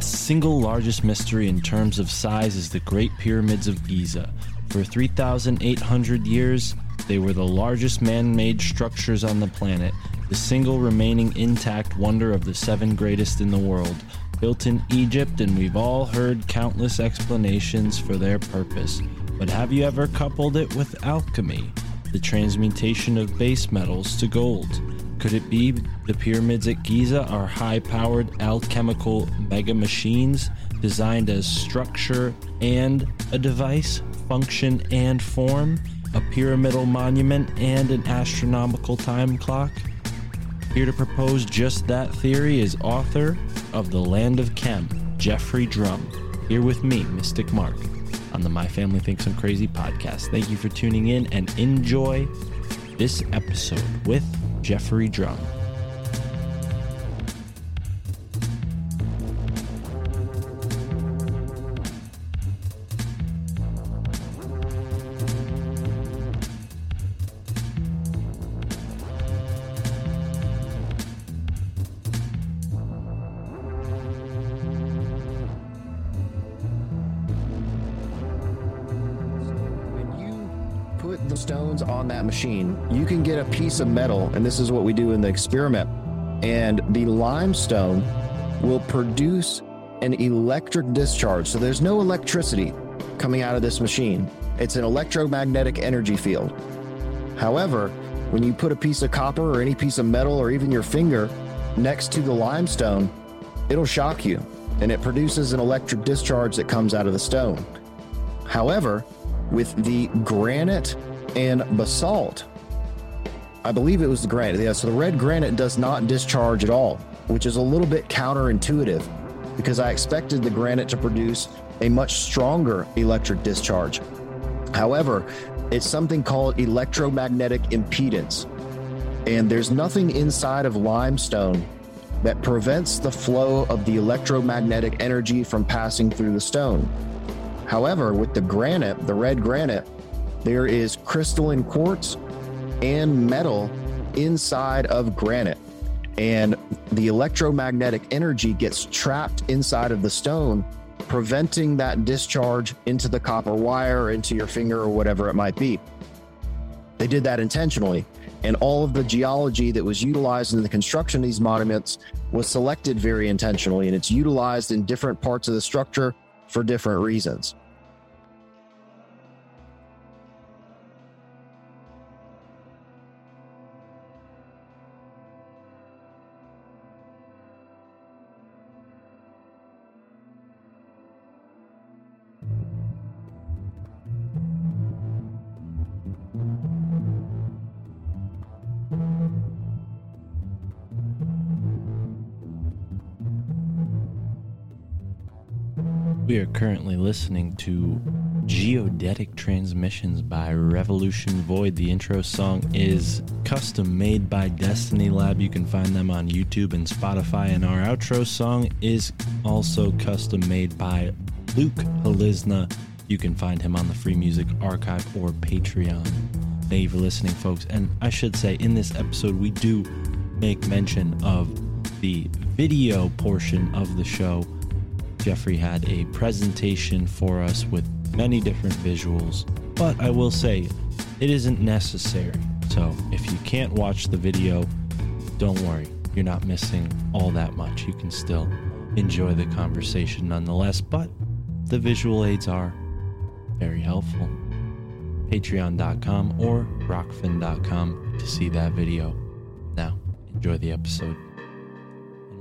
Earth's single largest mystery in terms of size is the Great Pyramids of Giza. For 3,800 years, they were the largest man made structures on the planet, the single remaining intact wonder of the seven greatest in the world. Built in Egypt, and we've all heard countless explanations for their purpose. But have you ever coupled it with alchemy, the transmutation of base metals to gold? Could it be the pyramids at Giza are high powered alchemical mega machines designed as structure and a device, function and form, a pyramidal monument and an astronomical time clock? Here to propose just that theory is author of The Land of Chem, Geoffrey Drumm. Here with me, Mystic Mark, on the My Family Thinks I'm Crazy podcast. Thank you for tuning in and enjoy this episode with Geoffrey Drumm. On that machine, you can get a piece of metal, and this is what we do in the experiment. And the limestone will produce an electric discharge. So there's no electricity coming out of this machine, it's an electromagnetic energy field. However, when you put a piece of copper or any piece of metal or even your finger next to the limestone, it'll shock you and it produces an electric discharge that comes out of the stone. However, with the granite and basalt, I believe it was the granite. Yeah, so the red granite does not discharge at all, which is a little bit counterintuitive because I expected the granite to produce a much stronger electric discharge. However, it's something called electromagnetic impedance. And there's nothing inside of limestone that prevents the flow of the electromagnetic energy from passing through the stone. However, with the granite, the red granite, there is crystalline quartz and metal inside of granite. And the electromagnetic energy gets trapped inside of the stone, preventing that discharge into the copper wire, into your finger, or whatever it might be. They did that intentionally. And all of the geology that was utilized in the construction of these monuments was selected very intentionally. And it's utilized in different parts of the structure for different reasons. We are currently listening to Geodetic Transmissions by Revolution Void. The intro song is custom made by Destiny Lab. You can find them on YouTube and Spotify. And our outro song is also custom made by Luke Halizna. You can find him on the Free Music Archive or Patreon. Thank you for listening, folks. And I should say, in this episode, we do make mention of the video portion of the show. Geoffrey had a presentation for us with many different visuals, but I will say it isn't necessary. So if you can't watch the video, don't worry, you're not missing all that much. You can still enjoy the conversation nonetheless, but the visual aids are very helpful. Patreon.com or rokfin.com to see that video. Now, enjoy the episode.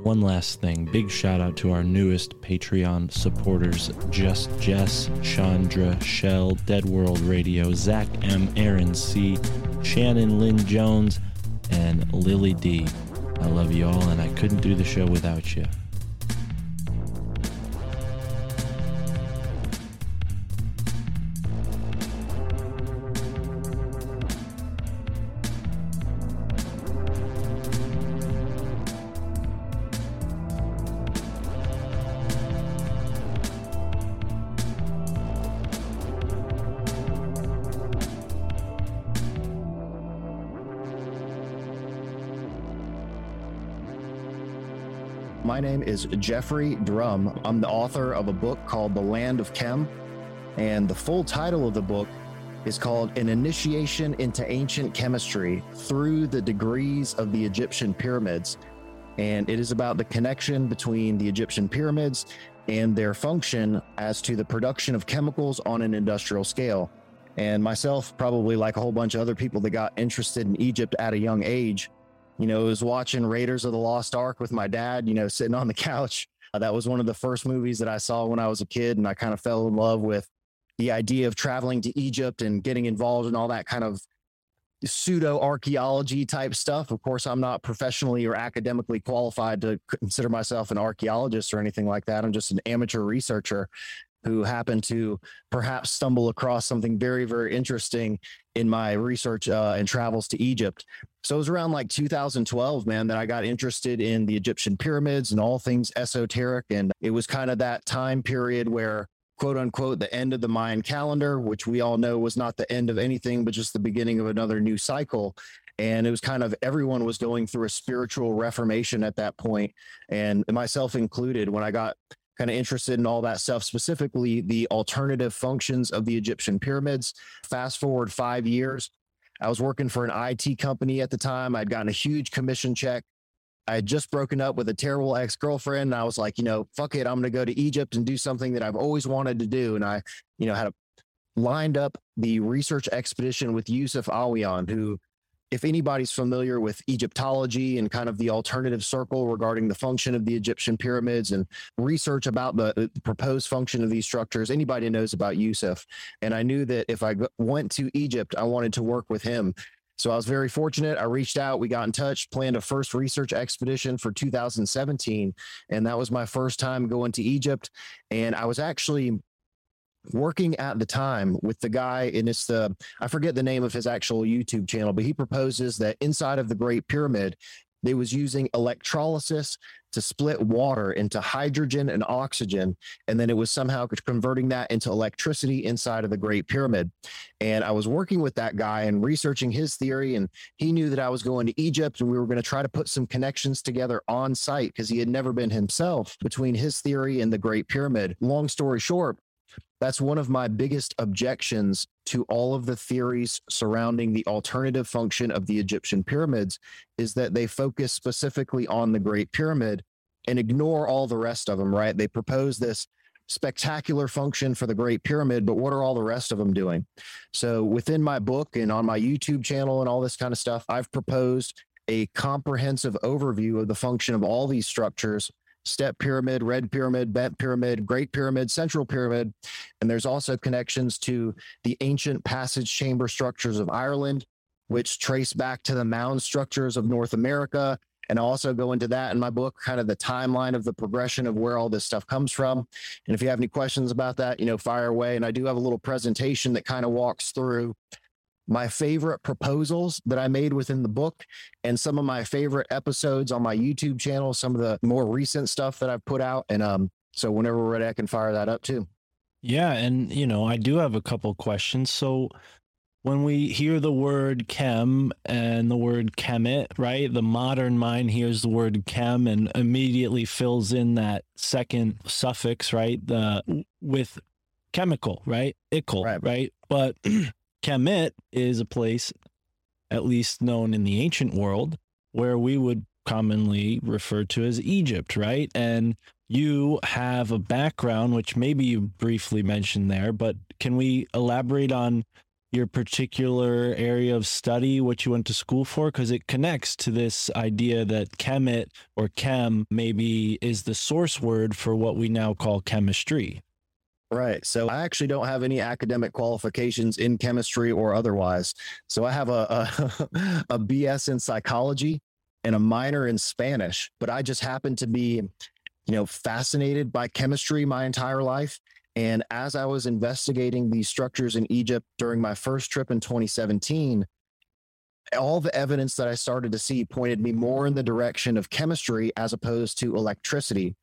One last thing big shout out to our newest Patreon supporters Just Jess, Chandra, Shell, Dead World Radio, Zach M, Aaron C, Shannon Lynn Jones, and Lily D. I love you all, and I couldn't do the show without you. Is Geoffrey Drumm. I'm the author of a book called The Land of Chem. And the full title of the book is called An Initiation into Ancient Chemistry Through the Degrees of the Egyptian Pyramids. And it is about the connection between the Egyptian pyramids and their function as to the production of chemicals on an industrial scale. And myself, probably like a whole bunch of other people that got interested in Egypt at a young age, you know, I was watching Raiders of the Lost Ark with my dad, you know, sitting on the couch. Uh, that was one of the first movies that I saw when I was a kid. And I kind of fell in love with the idea of traveling to Egypt and getting involved in all that kind of pseudo archaeology type stuff. Of course, I'm not professionally or academically qualified to consider myself an archaeologist or anything like that. I'm just an amateur researcher who happened to perhaps stumble across something very, very interesting in my research uh, and travels to Egypt. So it was around like 2012, man, that I got interested in the Egyptian pyramids and all things esoteric. And it was kind of that time period where, quote unquote, the end of the Mayan calendar, which we all know was not the end of anything, but just the beginning of another new cycle. And it was kind of everyone was going through a spiritual reformation at that point, and myself included. When I got kind of interested in all that stuff, specifically the alternative functions of the Egyptian pyramids. Fast forward five years, I was working for an IT company at the time. I'd gotten a huge commission check. I had just broken up with a terrible ex girlfriend. And I was like, you know, fuck it. I'm going to go to Egypt and do something that I've always wanted to do. And I, you know, had a, lined up the research expedition with Yousef Awyan, who if anybody's familiar with Egyptology and kind of the alternative circle regarding the function of the Egyptian pyramids and research about the, proposed function of these structures, anybody knows about Yousef. And I knew that if I went to Egypt, I wanted to work with him. So I was very fortunate. I reached out, we got in touch, planned a first research expedition for 2017. And that was my first time going to Egypt. And I was actually working at the time with the guy and it's the i forget the name of his actual youtube channel but he proposes that inside of the great pyramid they was using electrolysis to split water into hydrogen and oxygen and then it was somehow converting that into electricity inside of the great pyramid. And i was working with that guy and researching his theory and he knew that i was going to egypt and we were going to try to put some connections together on site because he had never been himself between his theory and the great pyramid. Long story short that's one of my biggest objections to all of the theories surrounding the alternative function of the Egyptian pyramids is that they focus specifically on the Great Pyramid and ignore all the rest of them, right? They propose this spectacular function for the Great Pyramid, but what are all the rest of them doing? So within my book and on my YouTube channel and all this kind of stuff, I've proposed a comprehensive overview of the function of all these structures step pyramid, red pyramid, bent pyramid, great pyramid, central pyramid. And there's also connections to the ancient passage chamber structures of Ireland, which trace back to the mound structures of North America And I also go into that in my book, kind of the timeline of the progression of where all this stuff comes from. And if you have any questions about that, you know, fire away. And I do have a little presentation that kind of walks through my favorite proposals that I made within the book and some of my favorite episodes on my YouTube channel, some of the more recent stuff that I've put out. And um, so whenever we're ready, I can fire that up too. Yeah, and you know, I do have a couple questions. So when we hear the word chem and the word Khemet, right? The modern mind hears the word chem and immediately fills in that second suffix, right? The with chemical, right? Ickle, Right. right? But Khemet is a place, at least known in the ancient world, where we would commonly refer to as Egypt, right? And you have a background, which maybe you briefly mentioned there, but can we elaborate on your particular area of study, what you went to school for? Because it connects to this idea that Khemet or chem maybe is the source word for what we now call chemistry. Right. So I actually don't have any academic qualifications in chemistry or otherwise. So I have a, a, a BS in psychology and a minor in Spanish, but I just happen to be, you know, fascinated by chemistry my entire life. And as I was investigating these structures in Egypt during my first trip in 2017, all the evidence that I started to see pointed me more in the direction of chemistry as opposed to electricity.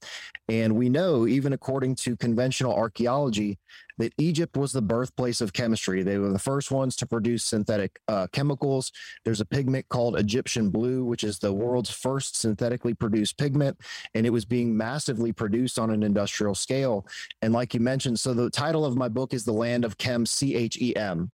And we know, even according to conventional archaeology, that Egypt was the birthplace of chemistry. They were the first ones to produce synthetic uh, chemicals. There's a pigment called Egyptian blue, which is the world's first synthetically produced pigment, and it was being massively produced on an industrial scale. And like you mentioned, so the title of my book is The Land of Chem, C H E M.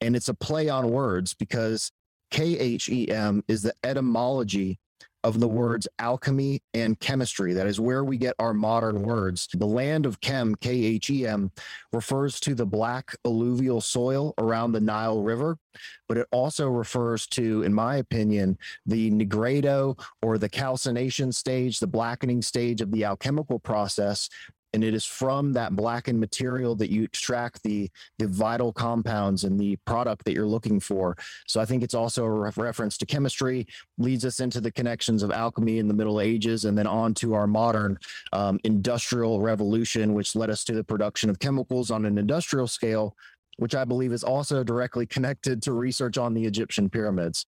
And it's a play on words because KHEM is the etymology of the words alchemy and chemistry. That is where we get our modern words. The land of Chem, K H E M, refers to the black alluvial soil around the Nile River, but it also refers to, in my opinion, the nigredo or the calcination stage, the blackening stage of the alchemical process. And it is from that blackened material that you extract the, the vital compounds and the product that you're looking for. So I think it's also a ref- reference to chemistry, leads us into the connections of alchemy in the Middle Ages, and then on to our modern um, industrial revolution, which led us to the production of chemicals on an industrial scale, which I believe is also directly connected to research on the Egyptian pyramids,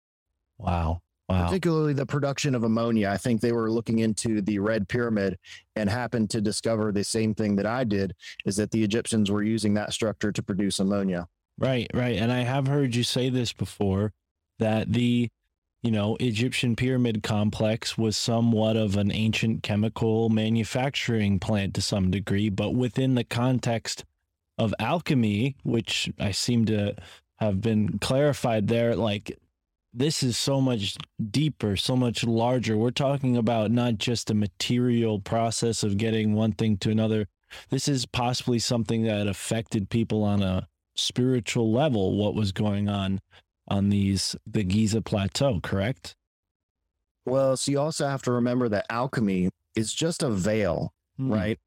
Wow. Wow. particularly the production of ammonia. I think they were looking into the Red Pyramid and happened to discover the same thing that I did is that the Egyptians were using that structure to produce ammonia. Right, right. And I have heard you say this before that the, you know, Egyptian pyramid complex was somewhat of an ancient chemical manufacturing plant to some degree, but within the context of alchemy, which I seem to have been clarified there, like this is so much deeper, so much larger. We're talking about not just a material process of getting one thing to another. This is possibly something that affected people on a spiritual level what was going on on these the Giza plateau, correct? Well, so you also have to remember that alchemy is just a veil, Hmm. right?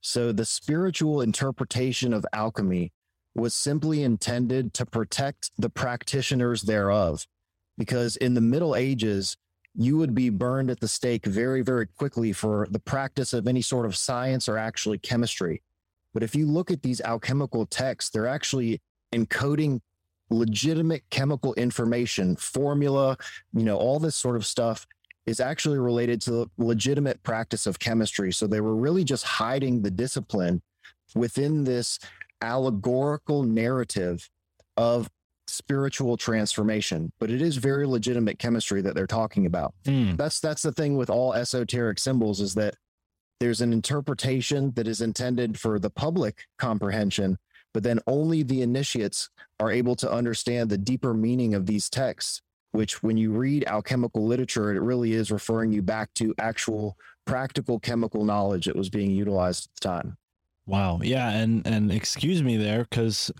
So the spiritual interpretation of alchemy was simply intended to protect the practitioners thereof. Because in the Middle Ages, you would be burned at the stake very, very quickly for the practice of any sort of science or actually chemistry. But if you look at these alchemical texts, they're actually encoding legitimate chemical information, formula, you know, all this sort of stuff is actually related to the legitimate practice of chemistry. So they were really just hiding the discipline within this allegorical narrative of spiritual transformation. But it is very legitimate chemistry that they're talking about. Hmm. That's that's the thing with all esoteric symbols is that there's an interpretation that is intended for the public comprehension, but then only the initiates are able to understand the deeper meaning of these texts which when you read alchemical literature, it really is referring you back to actual practical chemical knowledge that was being utilized at the time. Wow. Yeah, and and excuse me there cuz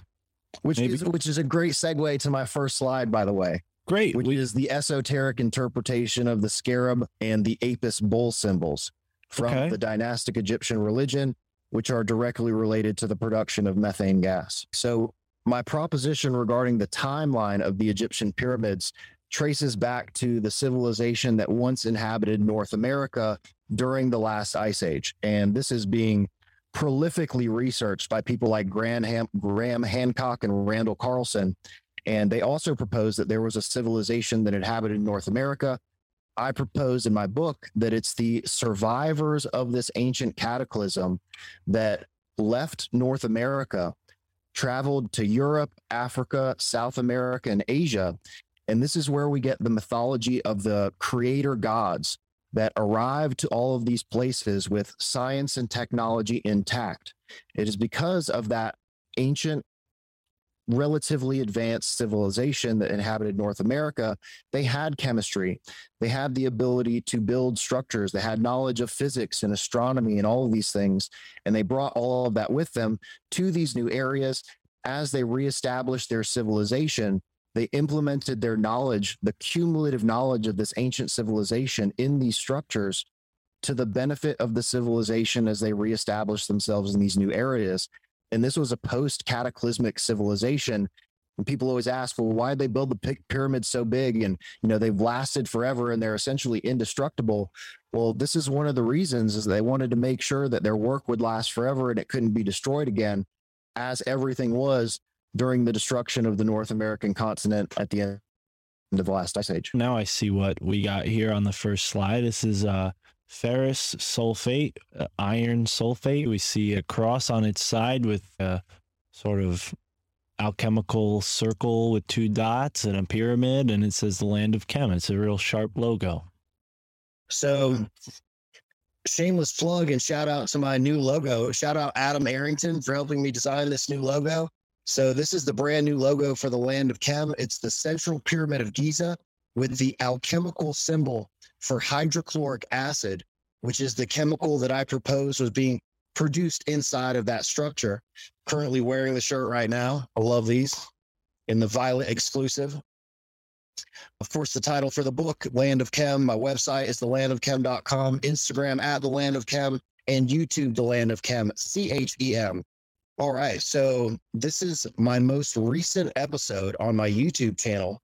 Which Maybe- is which is a great segue to my first slide, by the way, great. which We, is the esoteric interpretation of the scarab and the apis bull symbols from Okay. the dynastic Egyptian religion, which are directly related to the production of methane gas. So my proposition regarding the timeline of the Egyptian pyramids traces back to the civilization that once inhabited North America during the last ice age. And this is being prolifically researched by people like Graham, Ham- Graham Hancock and Randall Carlson. And they also proposed that there was a civilization that inhabited North America. I propose in my book that it's the survivors of this ancient cataclysm that left North America, traveled to Europe, Africa, South America, and Asia. And this is where we get the mythology of the creator gods that arrived to all of these places with science and technology intact. It is because of that ancient, relatively advanced civilization that inhabited North America. They had chemistry, they had the ability to build structures, they had knowledge of physics and astronomy and all of these things. And they brought all of that with them to these new areas as they reestablished their civilization they implemented their knowledge, the cumulative knowledge of this ancient civilization in these structures to the benefit of the civilization as they reestablished themselves in these new areas. And this was a post cataclysmic civilization. And people always ask, well, why did they build the pyramids so big? And, you know, they've lasted forever and they're essentially indestructible. Well, this is one of the reasons is they wanted to make sure that their work would last forever and it couldn't be destroyed again as everything was during the destruction of the North American continent at the end of the last ice age. Now I see what we got here on the first slide. This is uh, ferrous sulfate, uh, iron sulfate. We see a cross on its side with a sort of alchemical circle with two dots and a pyramid, and it says the land of Chem. It's a real sharp logo. So, shameless plug and shout out to my new logo. Shout out Adam Arrington for helping me design this new logo. So this is the brand new logo for the land of Chem. It's the central pyramid of Giza with the alchemical symbol for hydrochloric acid, which is the chemical that I proposed was being produced inside of that structure. Currently wearing the shirt right now. I love these in the violet exclusive. Of course, the title for the book, Land of Chem. My website is thelandofchem.com, Instagram at the Land of Chem, and YouTube, the Land of Chem, C H E M. All right. So this is my most recent episode on my YouTube channel.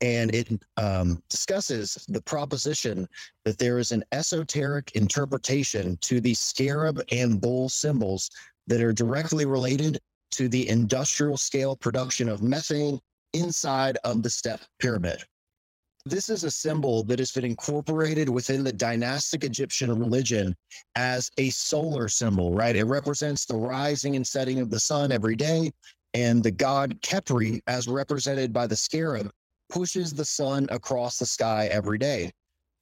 And it um, discusses the proposition that there is an esoteric interpretation to the scarab and bull symbols that are directly related to the industrial scale production of methane inside of the step pyramid. This is a symbol that has been incorporated within the dynastic Egyptian religion as a solar symbol, right? It represents the rising and setting of the sun every day. And the god Khepri, as represented by the scarab, pushes the sun across the sky every day.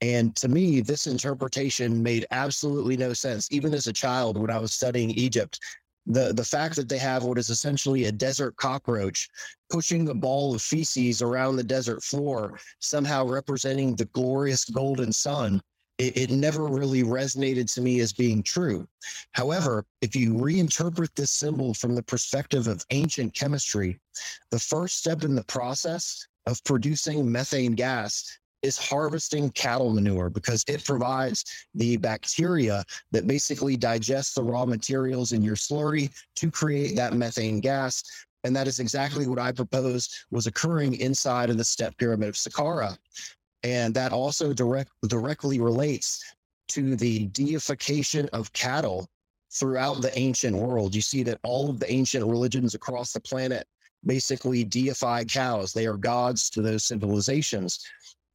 And to me, this interpretation made absolutely no sense. Even as a child, when I was studying Egypt, the the fact that they have what is essentially a desert cockroach pushing a ball of feces around the desert floor, somehow representing the glorious golden sun, it, it never really resonated to me as being true. However, if you reinterpret this symbol from the perspective of ancient chemistry, the first step in the process of producing methane gas is harvesting cattle manure because it provides the bacteria that basically digests the raw materials in your slurry to create that methane gas. And that is exactly what I proposed was occurring inside of the step pyramid of Saqqara. And that also direct, directly relates to the deification of cattle throughout the ancient world. You see that all of the ancient religions across the planet basically deify cows. They are gods to those civilizations.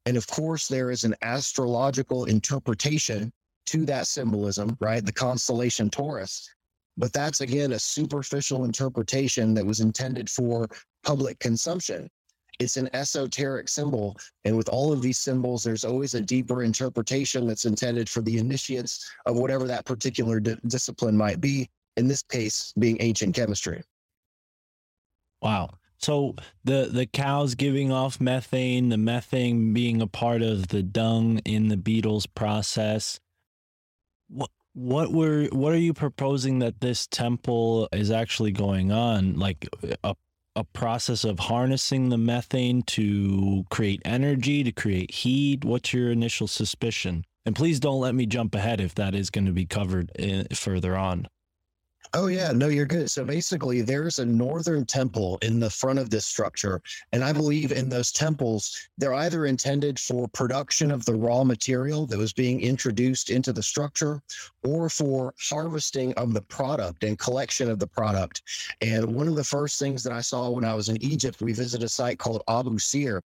And of course, there is an astrological interpretation to that symbolism, right? The constellation Taurus. But that's again a superficial interpretation that was intended for public consumption. It's an esoteric symbol. And with all of these symbols, there's always a deeper interpretation that's intended for the initiates of whatever that particular di- discipline might be, in this case, being ancient chemistry. Wow. So the the cows giving off methane, the methane being a part of the dung in the beetles process. What what were what are you proposing that this temple is actually going on? Like uh, a a process of harnessing the methane to create energy, to create heat? What's your initial suspicion? And please don't let me jump ahead if that is going to be covered in, further on. Oh yeah, no, you're good. So basically, there's a northern temple in the front of this structure, and I believe in those temples, they're either intended for production of the raw material that was being introduced into the structure, or for harvesting of the product and collection of the product. And one of the first things that I saw when I was in Egypt, we visited a site called Abu Sir,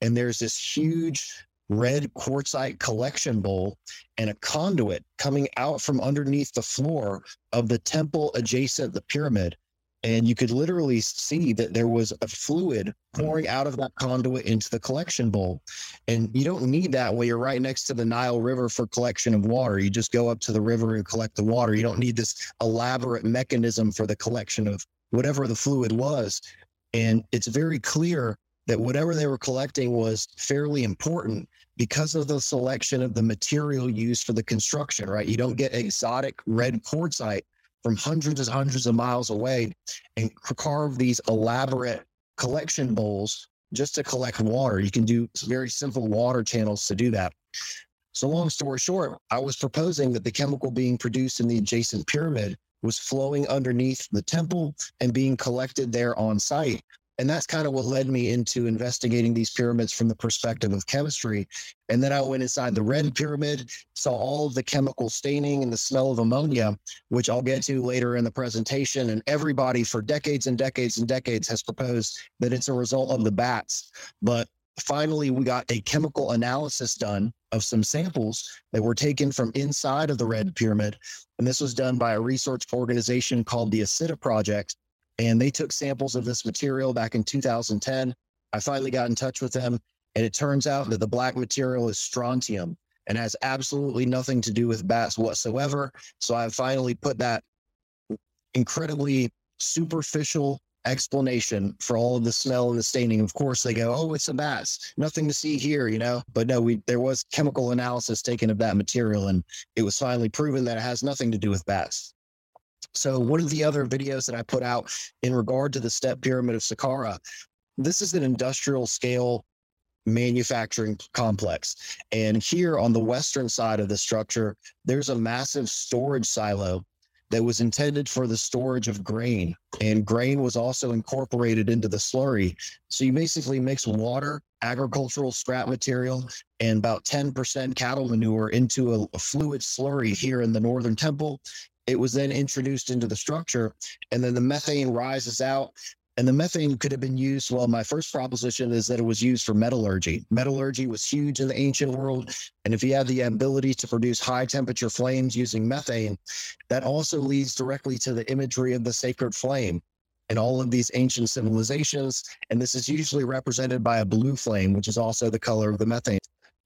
and there's this huge red quartzite collection bowl and a conduit coming out from underneath the floor of the temple adjacent the pyramid. And you could literally see that there was a fluid pouring out of that conduit into the collection bowl. And you don't need that when you're right next to the nile river for collection of water. You just go up to the river and collect the water. You don't need this elaborate mechanism for the collection of whatever the fluid was. And it's very clear that whatever they were collecting was fairly important because of the selection of the material used for the construction, right? You don't get exotic red quartzite from hundreds and hundreds of miles away and carve these elaborate collection bowls just to collect water. You can do very simple water channels to do that. So, long story short, I was proposing that the chemical being produced in the adjacent pyramid was flowing underneath the temple and being collected there on site and that's kind of what led me into investigating these pyramids from the perspective of chemistry. And then I went inside the red pyramid, saw all of the chemical staining and the smell of ammonia, which I'll get to later in the presentation. And everybody for decades and decades and decades has proposed that it's a result of the bats. But finally, we got a chemical analysis done of some samples that were taken from inside of the red pyramid. And this was done by a research organization called the ACITA Project and they took samples of this material back in 2010. I finally got in touch with them, and it turns out that the black material is strontium and has absolutely nothing to do with bats whatsoever. So I finally put that incredibly superficial explanation for all of the smell and the staining. Of course, they go, "Oh, it's a bats. Nothing to see here," you know. But no, we there was chemical analysis taken of that material, and it was finally proven that it has nothing to do with bats. So one of the other videos that I put out in regard to the step pyramid of Saqqara, this is an industrial scale manufacturing complex. And here on the western side of the structure, there's a massive storage silo that was intended for the storage of grain. And grain was also incorporated into the slurry. So you basically mix water, agricultural scrap material, and about 10% cattle manure into a, fluid slurry here in the Northern Temple. It was then introduced into the structure, and then the methane rises out. And the methane could have been used. Well, my first proposition is that it was used for metallurgy. Metallurgy was huge in the ancient world. And if you have the ability to produce high temperature flames using methane, that also leads directly to the imagery of the sacred flame in all of these ancient civilizations. And this is usually represented by a blue flame, which is also the color of the methane.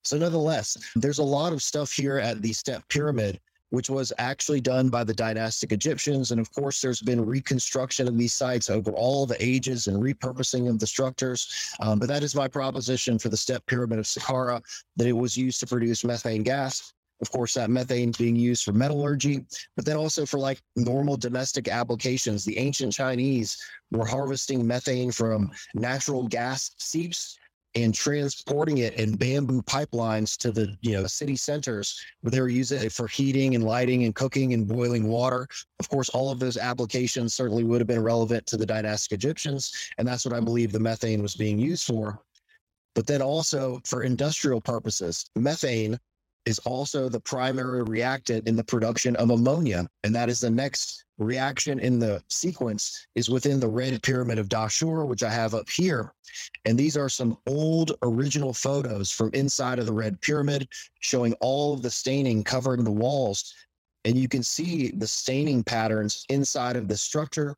So, nonetheless, there's a lot of stuff here at the step pyramid which was actually done by the dynastic Egyptians. And of course, there's been reconstruction of these sites over all the ages and repurposing of the structures. Um, but that is my proposition for the step pyramid of Saqqara that it was used to produce methane gas. Of course, that methane being used for metallurgy, but then also for like normal domestic applications. The ancient Chinese were harvesting methane from natural gas seeps and transporting it in bamboo pipelines to the you know city centers where they were using it for heating and lighting and cooking and boiling water. Of course all of those applications certainly would have been relevant to the dynastic egyptians and that's what i believe the methane was being used for. But then also for industrial purposes methane is also the primary reactant in the production of ammonia and that is the next reaction in the sequence is within the red pyramid of Dashur, which I have up here. And these are some old original photos from inside of the red pyramid showing all of the staining covering the walls. And you can see the staining patterns inside of the structure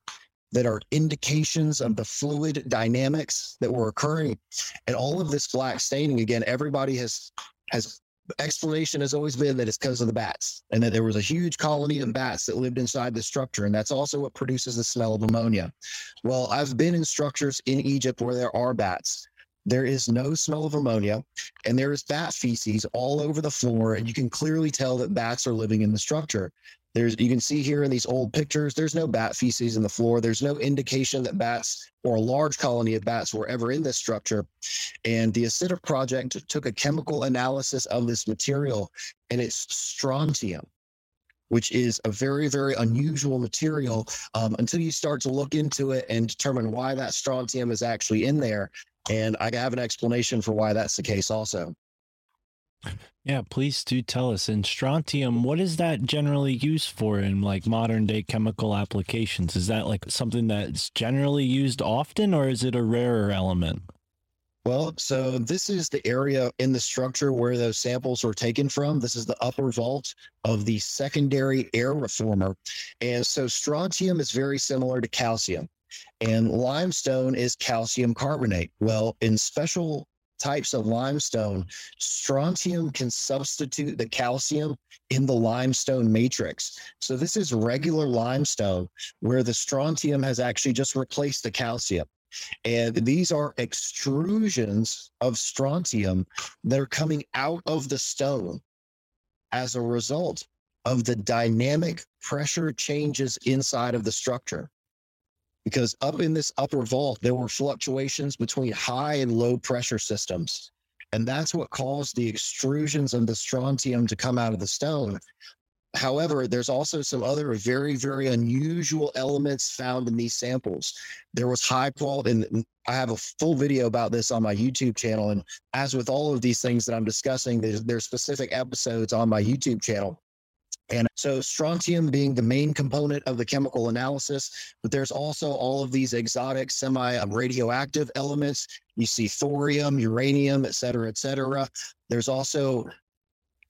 that are indications of the fluid dynamics that were occurring. And all of this black staining, again, everybody has has explanation has always been that it's because of the bats and that there was a huge colony of bats that lived inside the structure. And that's also what produces the smell of ammonia. Well, I've been in structures in Egypt where there are bats. There is no smell of ammonia and there is bat feces all over the floor. And you can clearly tell that bats are living in the structure. There's you can see here in these old pictures, there's no bat feces in the floor. There's no indication that bats or a large colony of bats were ever in this structure. And the ACITA project took a chemical analysis of this material and it's strontium, which is a very, very unusual material um, until you start to look into it and determine why that strontium is actually in there. And I have an explanation for why that's the case also. Yeah, please do tell us. And strontium, what is that generally used for in like modern day chemical applications? Is that like something that's generally used often or is it a rarer element? Well, so this is the area in the structure where those samples were taken from. This is the upper vault of the secondary air reformer. And so strontium is very similar to calcium, and limestone is calcium carbonate. Well, in special types of limestone, strontium can substitute the calcium in the limestone matrix. So this is regular limestone where the strontium has actually just replaced the calcium. And these are extrusions of strontium that are coming out of the stone as a result of the dynamic pressure changes inside of the structure because up in this upper vault, there were fluctuations between high and low pressure systems. And that's what caused the extrusions of the strontium to come out of the stone. However, there's also some other very, very unusual elements found in these samples. There was high quality, and I have a full video about this on my YouTube channel. And as with all of these things that I'm discussing, there's, there's specific episodes on my YouTube channel. And so strontium being the main component of the chemical analysis, but there's also all of these exotic semi-radioactive um, elements. You see thorium, uranium, et cetera, et cetera. There's also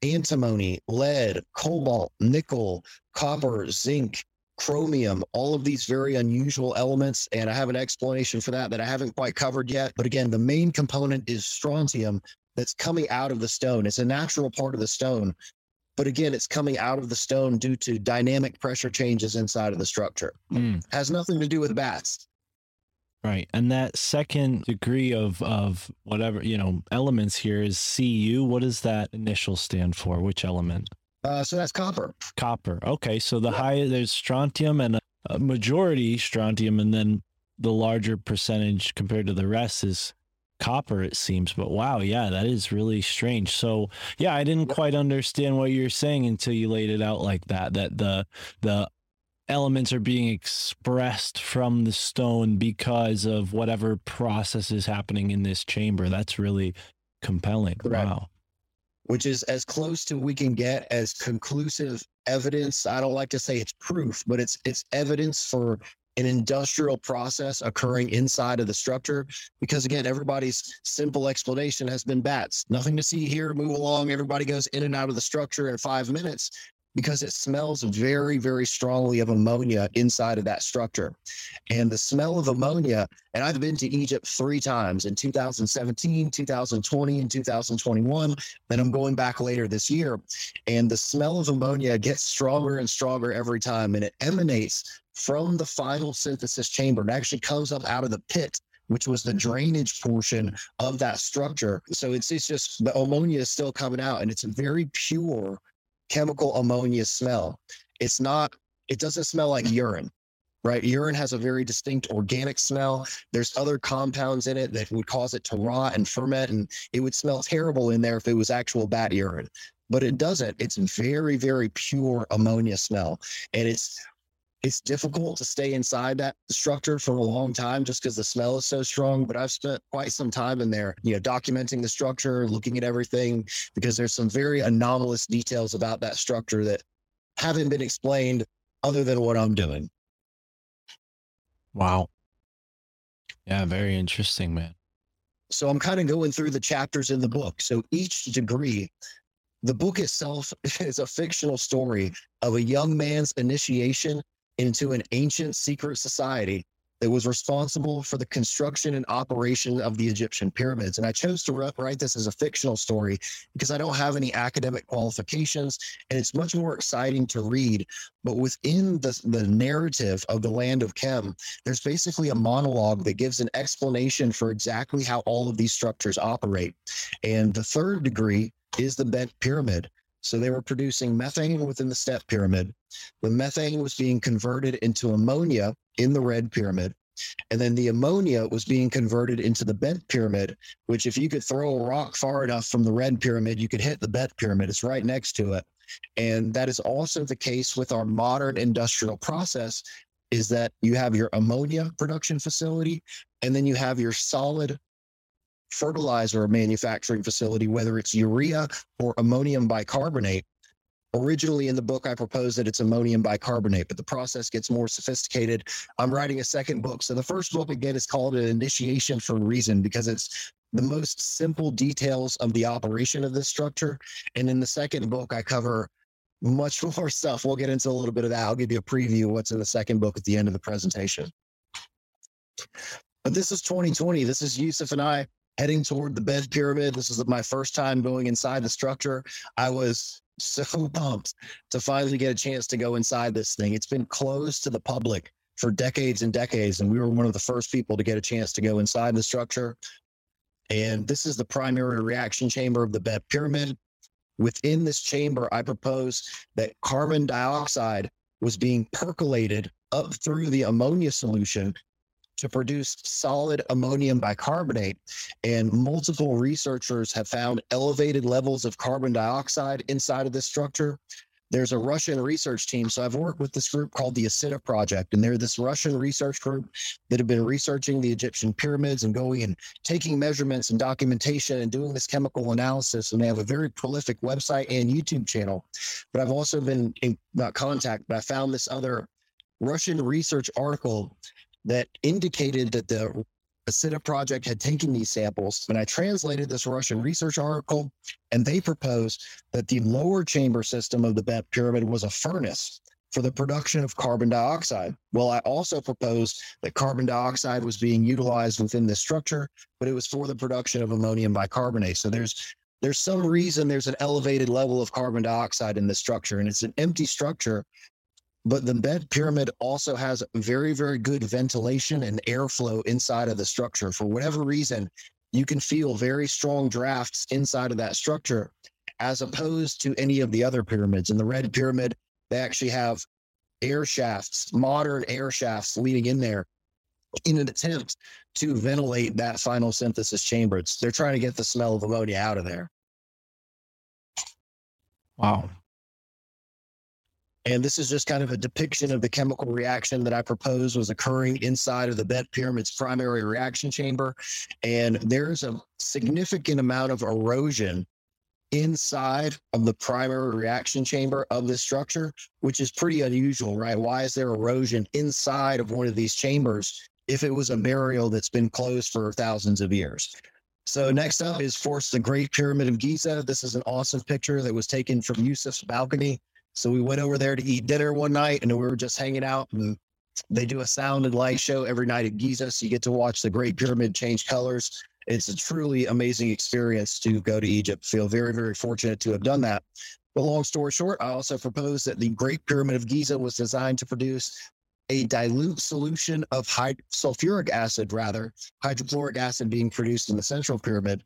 antimony, lead, cobalt, nickel, copper, zinc, chromium, all of these very unusual elements. And I have an explanation for that that I haven't quite covered yet. But again, the main component is strontium that's coming out of the stone. It's a natural part of the stone. But again, it's coming out of the stone due to dynamic pressure changes inside of the structure. Mm. Has nothing to do with bats. Right. And that second degree of of whatever, you know, elements here is Cu. What does that initial stand for? Which element? Uh, so that's copper. Copper. Okay. So the high there's strontium and a majority strontium and then the larger percentage compared to the rest is copper it seems but wow yeah that is really strange. So yeah i didn't quite understand what you're saying until you laid it out like that that the the elements are being expressed from the stone because of whatever process is happening in this chamber. That's really compelling. Correct. wow. Which is as close to we can get as conclusive evidence. I don't like to say it's proof, but it's it's evidence for an industrial process occurring inside of the structure. Because again, everybody's simple explanation has been bats. Nothing to see here, move along. Everybody goes in and out of the structure in five minutes because it smells very, very strongly of ammonia inside of that structure. And the smell of ammonia, and I've been to Egypt three times in 2017, 2020, and 2021. Then I'm going back later this year. And the smell of ammonia gets stronger and stronger every time. And it emanates from the final synthesis chamber. It actually comes up out of the pit which was the drainage portion of that structure. So it's, it's just the ammonia is still coming out and it's very pure chemical ammonia smell. It's not, it doesn't smell like urine, right? Urine has a very distinct organic smell. There's other compounds in it that would cause it to rot and ferment, and it would smell terrible in there if it was actual bat urine. But it doesn't. It's very, very pure ammonia smell. And it's it's difficult to stay inside that structure for a long time just because the smell is so strong. But I've spent quite some time in there, you know, documenting the structure, looking at everything, because there's some very anomalous details about that structure that haven't been explained other than what I'm doing. wow yeah very interesting man So I'm kind of going through the chapters in the book. So each degree, the book itself is a fictional story of a young man's initiation into an ancient secret society that was responsible for the construction and operation of the Egyptian pyramids. And I chose to wri- write this as a fictional story because I don't have any academic qualifications and it's much more exciting to read. But within the, the narrative of the land of Chem, there's basically a monologue that gives an explanation for exactly how all of these structures operate. And the third degree is the bent pyramid. So they were producing methane within the step pyramid. The methane was being converted into ammonia in the red pyramid. And then the ammonia was being converted into the bent pyramid, which if you could throw a rock far enough from the red pyramid, you could hit the bent pyramid. It's right next to it. And that is also the case with our modern industrial process is that you have your ammonia production facility and then you have your solid fertilizer manufacturing facility, whether it's urea or ammonium bicarbonate. Originally in the book, I proposed that it's ammonium bicarbonate, but the process gets more sophisticated. I'm writing a second book. So the first book, again, is called An Initiation for a Reason because it's the most simple details of the operation of this structure. And in the second book, I cover much more stuff. We'll get into a little bit of that. I'll give you a preview of what's in the second book at the end of the presentation. But this is 2020. This is Yousef and I heading toward the Bent pyramid. This is my first time going inside the structure. I was so pumped to finally get a chance to go inside this thing. It's been closed to the public for decades and decades, and we were one of the first people to get a chance to go inside the structure. And this is the primary reaction chamber of the Bent pyramid. Within this chamber, I propose that carbon dioxide was being percolated up through the ammonia solution to produce solid ammonium bicarbonate. And multiple researchers have found elevated levels of carbon dioxide inside of this structure. There's a Russian research team. So I've worked with this group called the ASITA Project, and they're this Russian research group that have been researching the Egyptian pyramids and going and taking measurements and documentation and doing this chemical analysis. And they have a very prolific website and YouTube channel. But I've also been in not contact, but I found this other Russian research article that indicated that the ASITA project had taken these samples. And I translated this Russian research article, and they proposed that the lower chamber system of the Bent pyramid was a furnace for the production of carbon dioxide. Well, I also proposed that carbon dioxide was being utilized within this structure, but it was for the production of ammonium bicarbonate. So there's there's some reason there's an elevated level of carbon dioxide in this structure, and it's an empty structure but the Bent pyramid also has very, very good ventilation and airflow inside of the structure. For whatever reason, you can feel very strong drafts inside of that structure, as opposed to any of the other pyramids. In the red pyramid, they actually have air shafts, modern air shafts leading in there in an attempt to ventilate that final synthesis chamber. It's, they're trying to get the smell of ammonia out of there. Wow. And this is just kind of a depiction of the chemical reaction that I proposed was occurring inside of the Bent Pyramid's primary reaction chamber. And there's a significant amount of erosion inside of the primary reaction chamber of this structure, which is pretty unusual, right? Why is there erosion inside of one of these chambers if it was a burial that's been closed for thousands of years? So next up is Force the Great Pyramid of Giza. This is an awesome picture that was taken from Yousef's balcony so we went over there to eat dinner one night and we were just hanging out and they do a sound and light show every night at Giza. So you get to watch the Great Pyramid change colors. It's a truly amazing experience to go to Egypt. Feel very, very fortunate to have done that. But long story short, I also proposed that the Great Pyramid of Giza was designed to produce a dilute solution of high sulfuric acid, rather hydrochloric acid being produced in the central pyramid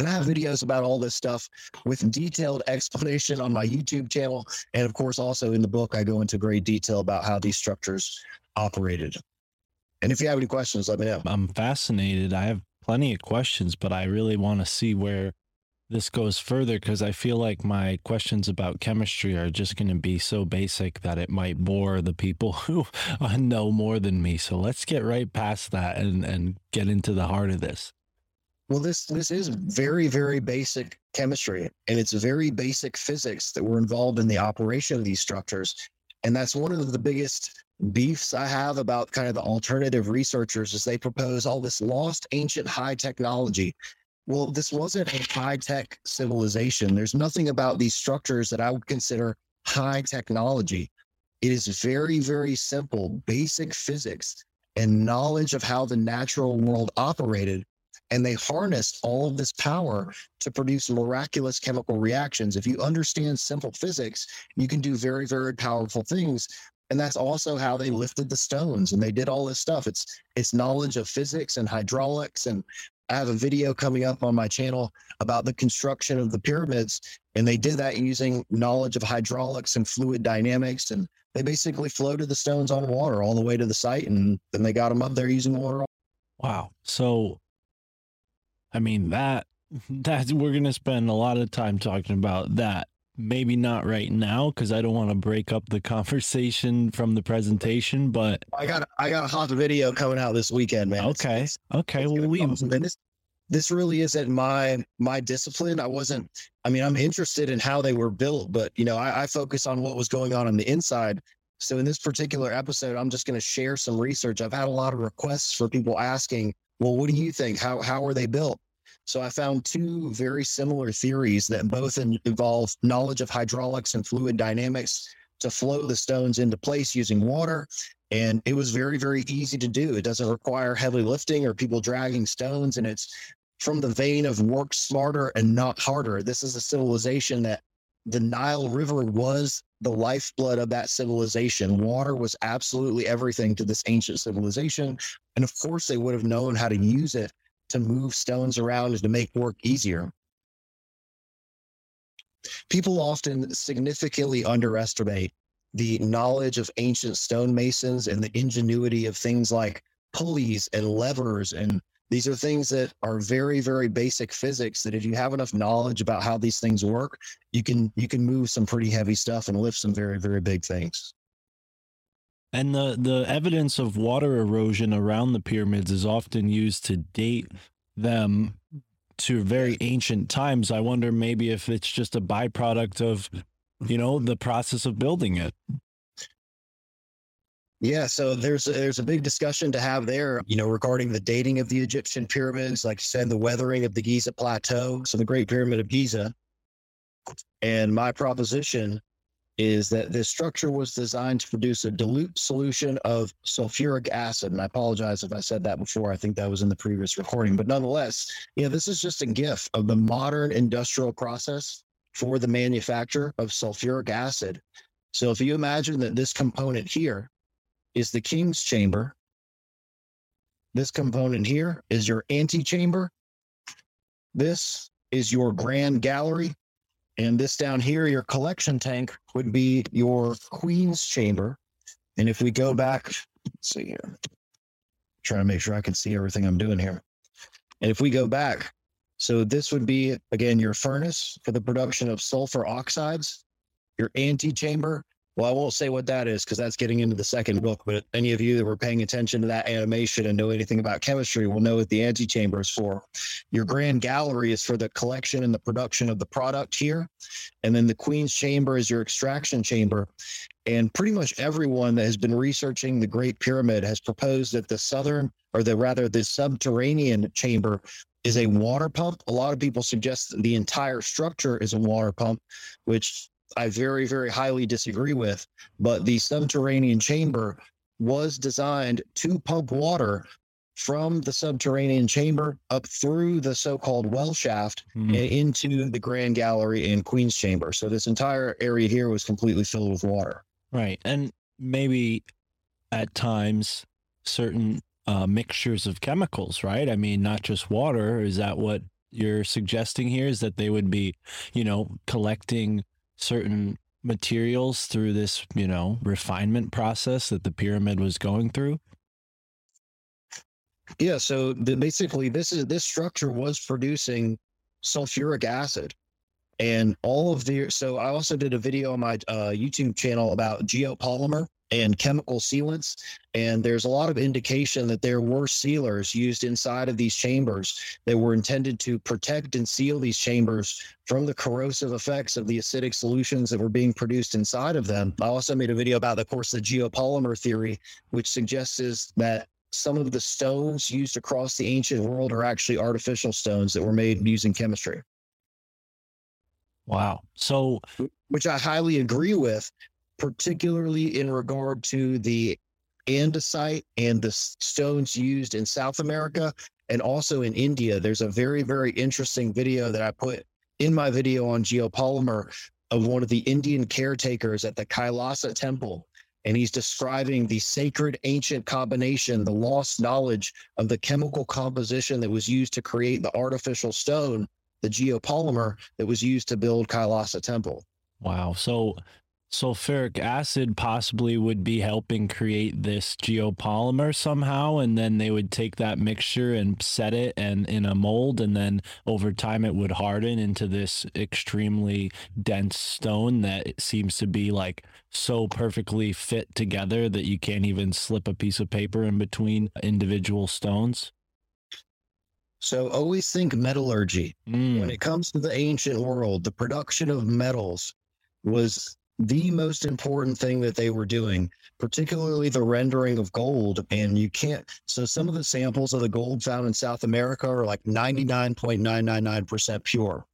and I have videos about all this stuff with detailed explanation on my YouTube channel. And of course, also in the book, I go into great detail about how these structures operated. And if you have any questions, let me know. I'm fascinated. I have plenty of questions, but I really want to see where this goes further because I feel like my questions about chemistry are just going to be so basic that it might bore the people who know more than me. So let's get right past that and, and get into the heart of this. Well, this this is very very basic chemistry, and it's very basic physics that were involved in the operation of these structures, and that's one of the biggest beefs I have about kind of the alternative researchers is they propose all this lost ancient high technology. Well, this wasn't a high tech civilization. There's nothing about these structures that I would consider high technology. It is very, very simple, basic physics and knowledge of how the natural world operated and they harnessed all of this power to produce miraculous chemical reactions. If you understand simple physics, you can do very, very powerful things. And that's also how they lifted the stones and they did all this stuff. It's it's knowledge of physics and hydraulics and I have a video coming up on my channel about the construction of the pyramids, and they did that using knowledge of hydraulics and fluid dynamics, and they basically floated the stones on water all the way to the site, and then they got them up there using water. Wow. So, I mean that that we're gonna spend a lot of time talking about that. Maybe not right now because I don't want to break up the conversation from the presentation. But I got I got a hot video coming out this weekend, man. Okay, it's- okay. it's Well, we this this really isn't my my discipline. I wasn't. I mean, I'm interested in how they were built, but you know, I, I focus on what was going on on the inside. So in this particular episode, I'm just going to share some research. I've had a lot of requests for people asking, "Well, what do you think? How how are they built?" So I found two very similar theories that both involve knowledge of hydraulics and fluid dynamics to float the stones into place using water. And it was very, very easy to do. It doesn't require heavy lifting or people dragging stones. And it's from the vein of work smarter and not harder. This is a civilization that the Nile River was the lifeblood of that civilization. Water was absolutely everything to this ancient civilization. And of course, they would have known how to use it to move stones around and to make work easier. People often significantly underestimate the knowledge of ancient stonemasons and the ingenuity of things like pulleys and levers and these are things that are very very basic physics that if you have enough knowledge about how these things work you can you can move some pretty heavy stuff and lift some very very big things and the the evidence of water erosion around the pyramids is often used to date them to very ancient times. I wonder maybe if it's just a byproduct of, you know, the process of building it. Yeah, so there's a, there's a big discussion to have there, you know, regarding the dating of the Egyptian pyramids, like you said, the weathering of the Giza plateau, so the Great Pyramid of Giza. And my proposition is that this structure was designed to produce a dilute solution of sulfuric acid. And I apologize if I said that before. I think that was in the previous recording, but nonetheless, you know, this is just a gift of the modern industrial process for the manufacture of sulfuric acid. So if you imagine that this component here is the king's chamber. This component here is your antechamber. This is your grand gallery. And this down here, your collection tank would be your queen's chamber. And if we go back, let's see here, trying to make sure I can see everything I'm doing here. And if we go back, so this would be again your furnace for the production of sulfur oxides, your antechamber, well, I won't say what that is because that's getting into the second book. But any of you that were paying attention to that animation and know anything about chemistry will know what the antechamber is for. Your grand gallery is for the collection and the production of the product here. And then the queen's chamber is your extraction chamber. And pretty much everyone that has been researching the Great Pyramid has proposed that the southern, or the rather the subterranean chamber is a water pump. A lot of people suggest the entire structure is a water pump, which I very, very highly disagree with. But the subterranean chamber was designed to pump water from the subterranean chamber up through the so-called well shaft Hmm. and into the grand gallery and queen's chamber. So this entire area here was completely filled with water. Right. And maybe at times certain uh, mixtures of chemicals, right? I mean, not just water. Is that what you're suggesting here? Is that they would be, you know, collecting certain materials through this, you know, refinement process that the pyramid was going through? Yeah, so the, basically this is this structure was producing sulfuric acid and all of the so I also did a video on my uh, YouTube channel about geopolymer and chemical sealants and there's a lot of indication that there were sealers used inside of these chambers that were intended to protect and seal these chambers from the corrosive effects of the acidic solutions that were being produced inside of them. I also made a video about the course the geopolymer theory which suggests that some of the stones used across the ancient world are actually artificial stones that were made using chemistry, Wow. So, which I highly agree with, particularly in regard to the andesite and the stones used in South America and also in India. There's a very, very interesting video that I put in my video on geopolymer of one of the Indian caretakers at the Kailasa temple. and he's describing the sacred ancient combination, the lost knowledge of the chemical composition that was used to create the artificial stone, the geopolymer that was used to build Kailasa Temple. Wow. So sulfuric acid possibly would be helping create this geopolymer somehow and then they would take that mixture and set it and in a mold and then over time it would harden into this extremely dense stone that seems to be like so perfectly fit together that you can't even slip a piece of paper in between individual stones So always think metallurgy. Mm, When it comes to the ancient world, the production of metals was the most important thing that they were doing, particularly the rendering of gold. And you can't, so some of the samples of the gold found in South America are like 99.999% pure.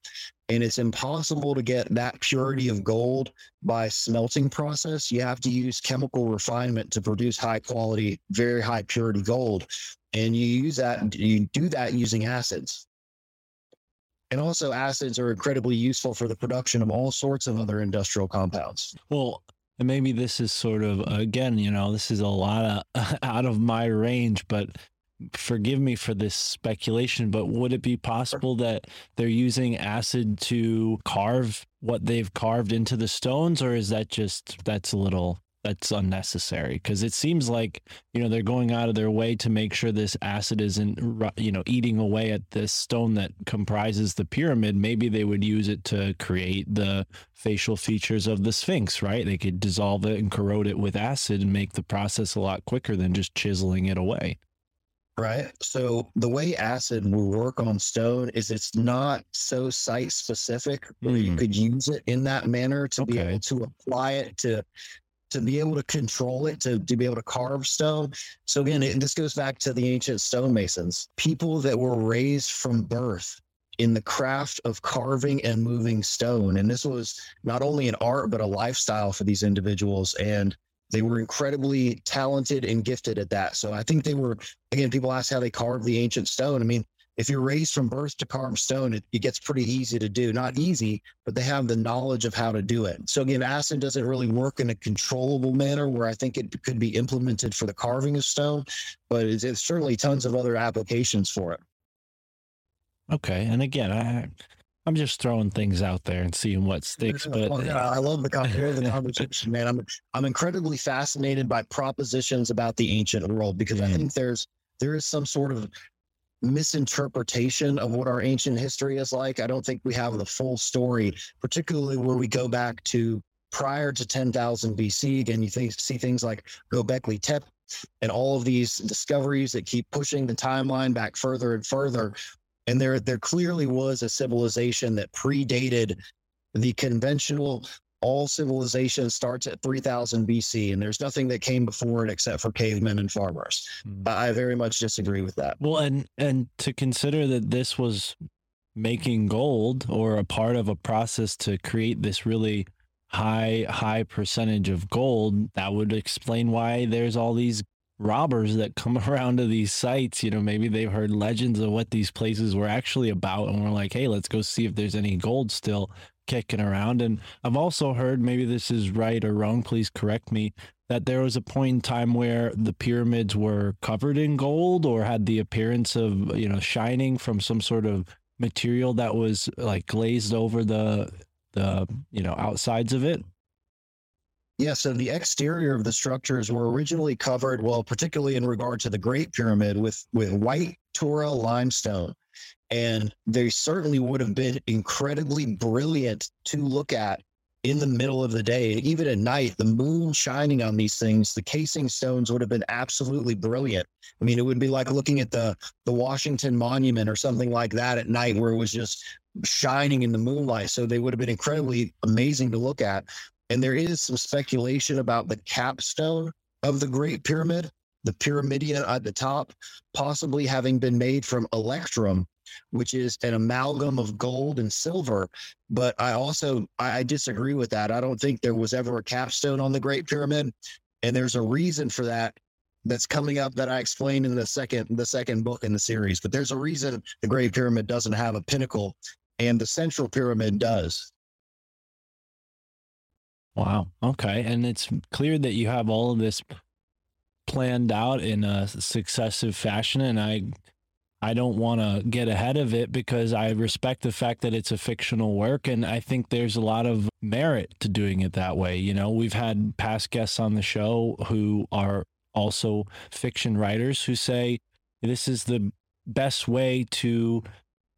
And it's impossible to get that purity of gold by smelting process. You have to use chemical refinement to produce high quality, very high purity gold. And you use that, you do that using acids. And also, acids are incredibly useful for the production of all sorts of other industrial compounds. Well, and maybe this is sort of again, you know, this is a lot of out of my range, but forgive me for this speculation, but would it be possible that they're using acid to carve what they've carved into the stones or is that just that's a little that's unnecessary because it seems like you know they're going out of their way to make sure this acid isn't you know eating away at this stone that comprises the pyramid maybe they would use it to create the facial features of the sphinx right they could dissolve it and corrode it with acid and make the process a lot quicker than just chiseling it away Right. So, the way acid will work on stone is it's not so site specific where you Mm. could use it in that manner to be able to apply it to. To be able to control it, to, to be able to carve stone. So, again, it, this goes back to the ancient stonemasons, people that were raised from birth in the craft of carving and moving stone. And this was not only an art, but a lifestyle for these individuals. And they were incredibly talented and gifted at that. So I think they were, again, people ask how they carved the ancient stone. I mean, if you're raised from birth to carve stone, it, it gets pretty easy to do. Not easy, but they have the knowledge of how to do it. So again, acid doesn't really work in a controllable manner where I think it could be implemented for the carving of stone, but it's, it's certainly tons of other applications for it. okay and again i i'm just throwing things out there and seeing what sticks but Oh, yeah, I love the, con- hear the conversation, man. I'm I'm incredibly fascinated by propositions about the ancient world because I Mm. think there's there is some sort of misinterpretation of what our ancient history is like. I don't think we have the full story, particularly where we go back to prior to 10,000 BC. Again, you think, see things like Gobekli Tepe and all of these discoveries that keep pushing the timeline back further and further. And there, there clearly was a civilization that predated the conventional all civilization starts at 3000 BC, and there's nothing that came before it except for cavemen and farmers. Mm. I very much disagree with that. Well, and and to consider that this was making gold or a part of a process to create this really high high percentage of gold, that would explain why there's all these robbers that come around to these sites. You know, maybe they've heard legends of what these places were actually about, and we're like, hey, let's go see if there's any gold still kicking around. And I've also heard, maybe this is right or wrong, please correct me, that there was a point in time where the pyramids were covered in gold or had the appearance of you know shining from some sort of material that was like glazed over the the you know outsides of it Yeah, so the exterior of the structures were originally covered, well, particularly in regard to the Great Pyramid, with with white Tura limestone. And they certainly would have been incredibly brilliant to look at in the middle of the day. Even at night, the moon shining on these things, the casing stones would have been absolutely brilliant. I mean, it would be like looking at the the Washington Monument or something like that at night where it was just shining in the moonlight. So they would have been incredibly amazing to look at. And there is some speculation about the capstone of the Great Pyramid, the pyramidion at the top, possibly having been made from electrum, which is an amalgam of gold and silver. But I also I disagree with that. I don't think there was ever a capstone on the Great Pyramid, and there's a reason for that that's coming up that I explained in the second the second book in the series. But there's a reason the Great Pyramid doesn't have a pinnacle, and the Central Pyramid does. Wow. Okay. And it's clear that you have all of this planned out in a successive fashion. And I, I don't want to get ahead of it because I respect the fact that it's a fictional work. And I think there's a lot of merit to doing it that way. You know, we've had past guests on the show who are also fiction writers who say this is the best way to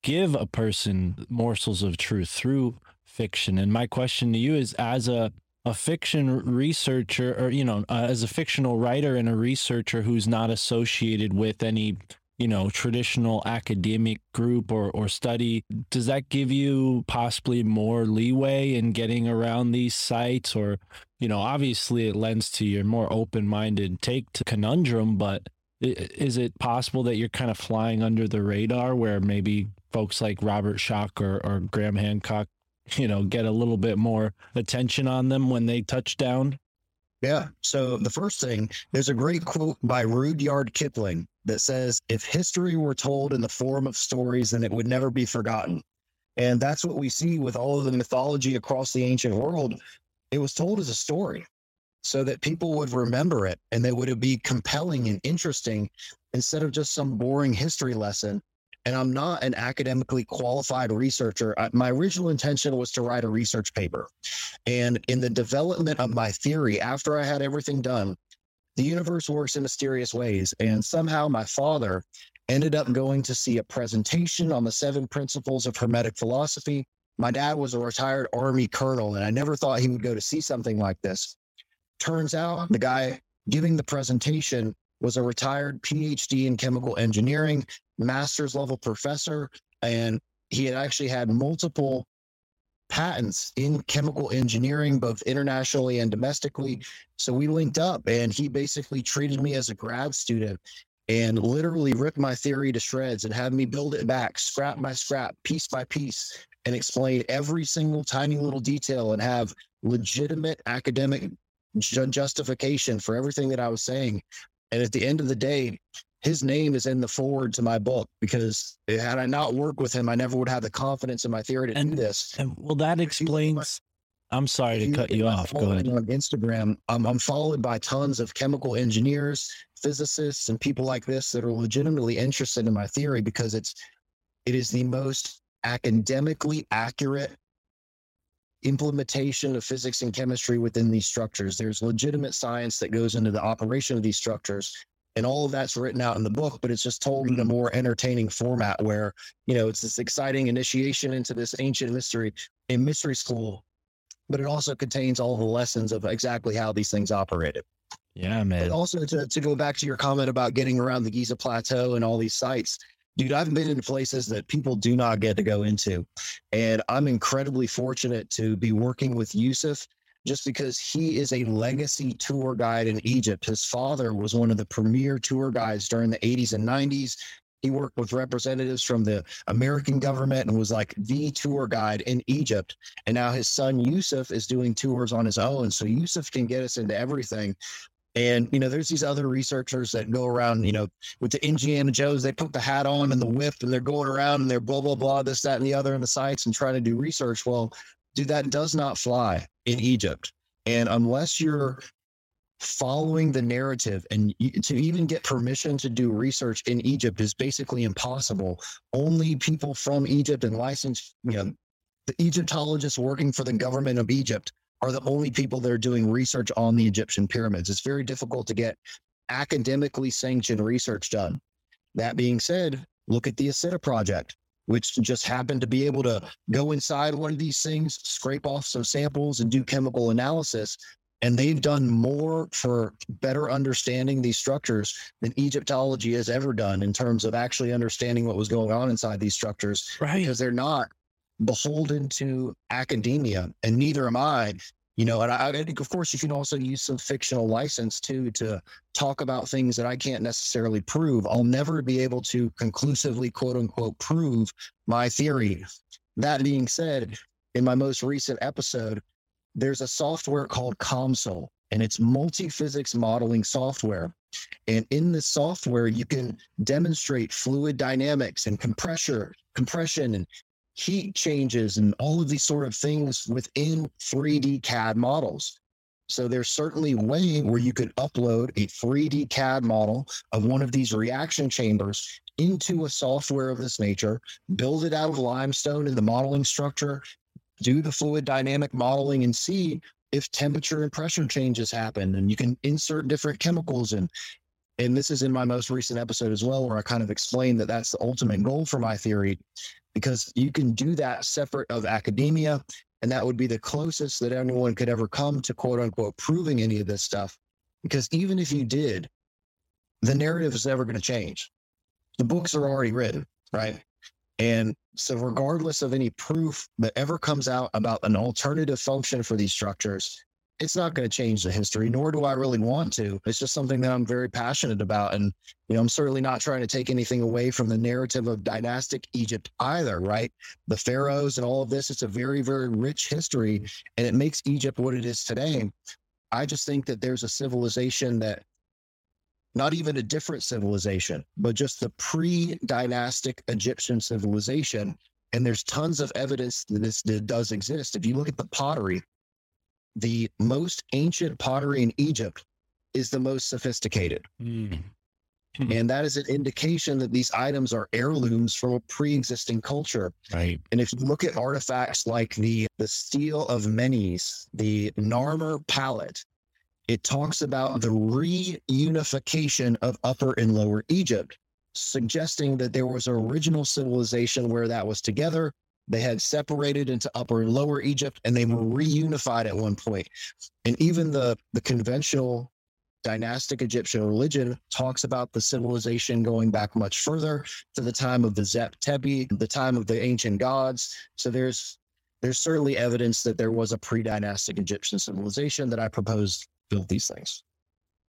give a person morsels of truth through fiction. And my question to you is as a a fiction researcher or you know uh, as a fictional writer and a researcher who's not associated with any you know traditional academic group or or study does that give you possibly more leeway in getting around these sites or you know obviously it lends to your more open-minded take to conundrum but is it possible that you're kind of flying under the radar where maybe folks like Robert Schoch or, or Graham Hancock you know, get a little bit more attention on them when they touch down? Yeah. So the first thing, there's a great quote by Rudyard Kipling that says, if history were told in the form of stories, then it would never be forgotten. And that's what we see with all of the mythology across the ancient world. It was told as a story so that people would remember it and that would be compelling and interesting instead of just some boring history lesson and I'm not an academically qualified researcher. I, my original intention was to write a research paper. And in the development of my theory, after I had everything done, the universe works in mysterious ways. And somehow my father ended up going to see a presentation on the seven principles of Hermetic philosophy. My dad was a retired Army colonel, and I never thought he would go to see something like this. Turns out the guy giving the presentation was a retired PhD in chemical engineering, master's level professor, and he had actually had multiple patents in chemical engineering, both internationally and domestically. So we linked up, and he basically treated me as a grad student and literally ripped my theory to shreds and had me build it back, scrap by scrap, piece by piece, and explain every single tiny little detail and have legitimate academic justification for everything that I was saying. And at the end of the day, his name is in the foreword to my book because had I not worked with him, I never would have the confidence in my theory to and, do this. And well, that explains. I'm sorry to cut you off. Go ahead. On Instagram, I'm, I'm followed by tons of chemical engineers, physicists, and people like this that are legitimately interested in my theory because it's it is the most academically accurate implementation of physics and chemistry within these structures. There's legitimate science that goes into the operation of these structures. And all of that's written out in the book, but it's just told in a more entertaining format where, you know, it's this exciting initiation into this ancient mystery in mystery school, but it also contains all the lessons of exactly how these things operated. Yeah, man. But also to, to go back to your comment about getting around the Giza Plateau and all these sites, dude, I've been in places that people do not get to go into. And I'm incredibly fortunate to be working with Yousef just because he is a legacy tour guide in Egypt. His father was one of the premier tour guides during the 80s and 90s. He worked with representatives from the American government and was like the tour guide in Egypt. And now his son Yousef is doing tours on his own. So Yousef can get us into everything. And, you know, there's these other researchers that go around, you know, with the Indiana Joes, they put the hat on and the whip and they're going around and they're blah, blah, blah, this, that, and the other in the sites and trying to do research. Well, dude, that does not fly in Egypt. And unless you're following the narrative and to even get permission to do research in Egypt is basically impossible. Only people from Egypt and licensed, you know, the Egyptologists working for the government of Egypt are the only people that are doing research on the Egyptian pyramids. It's very difficult to get academically sanctioned research done. That being said, look at the Asita project, which just happened to be able to go inside one of these things, scrape off some samples, and do chemical analysis. And they've done more for better understanding these structures than Egyptology has ever done in terms of actually understanding what was going on inside these structures. Right. Because they're not beholden to academia, and neither am I. You know, and I, I think, of course, you can also use some fictional license too to talk about things that I can't necessarily prove. I'll never be able to conclusively, quote unquote, prove my theory. That being said, in my most recent episode, there's a software called COMSOL, and it's multi physics modeling software. And in this software, you can demonstrate fluid dynamics and compression, compression and heat changes and all of these sort of things within 3D CAD models. So there's certainly a way where you could upload a 3D CAD model of one of these reaction chambers into a software of this nature, build it out of limestone in the modeling structure, do the fluid dynamic modeling and see if temperature and pressure changes happen. And you can insert different chemicals in. And this is in my most recent episode as well, where I kind of explained that that's the ultimate goal for my theory, because you can do that separate of academia. And that would be the closest that anyone could ever come to quote unquote proving any of this stuff. Because even if you did, the narrative is never going to change. The books are already written, right? And so, regardless of any proof that ever comes out about an alternative function for these structures, it's not going to change the history, nor do I really want to. It's just something that I'm very passionate about. And, you know, I'm certainly not trying to take anything away from the narrative of dynastic Egypt either, right? The pharaohs and all of this, it's a very, very rich history, and it makes Egypt what it is today. I just think that there's a civilization that not even a different civilization, but just the pre dynastic Egyptian civilization. And there's tons of evidence that this does exist. If you look at the pottery, the most ancient pottery in Egypt is the most sophisticated. Mm. And that is an indication that these items are heirlooms from a pre existing culture. Right. And if you look at artifacts like the, the stele of Menes, the Narmer palette, it talks about the reunification of Upper and Lower Egypt, suggesting that there was an original civilization where that was together. They had separated into Upper and Lower Egypt, and they were reunified at one point. And even the the conventional dynastic Egyptian religion talks about the civilization going back much further to the time of the Zep Tepi, the time of the ancient gods. So there's there's certainly evidence that there was a pre-dynastic Egyptian civilization that I propose built these things.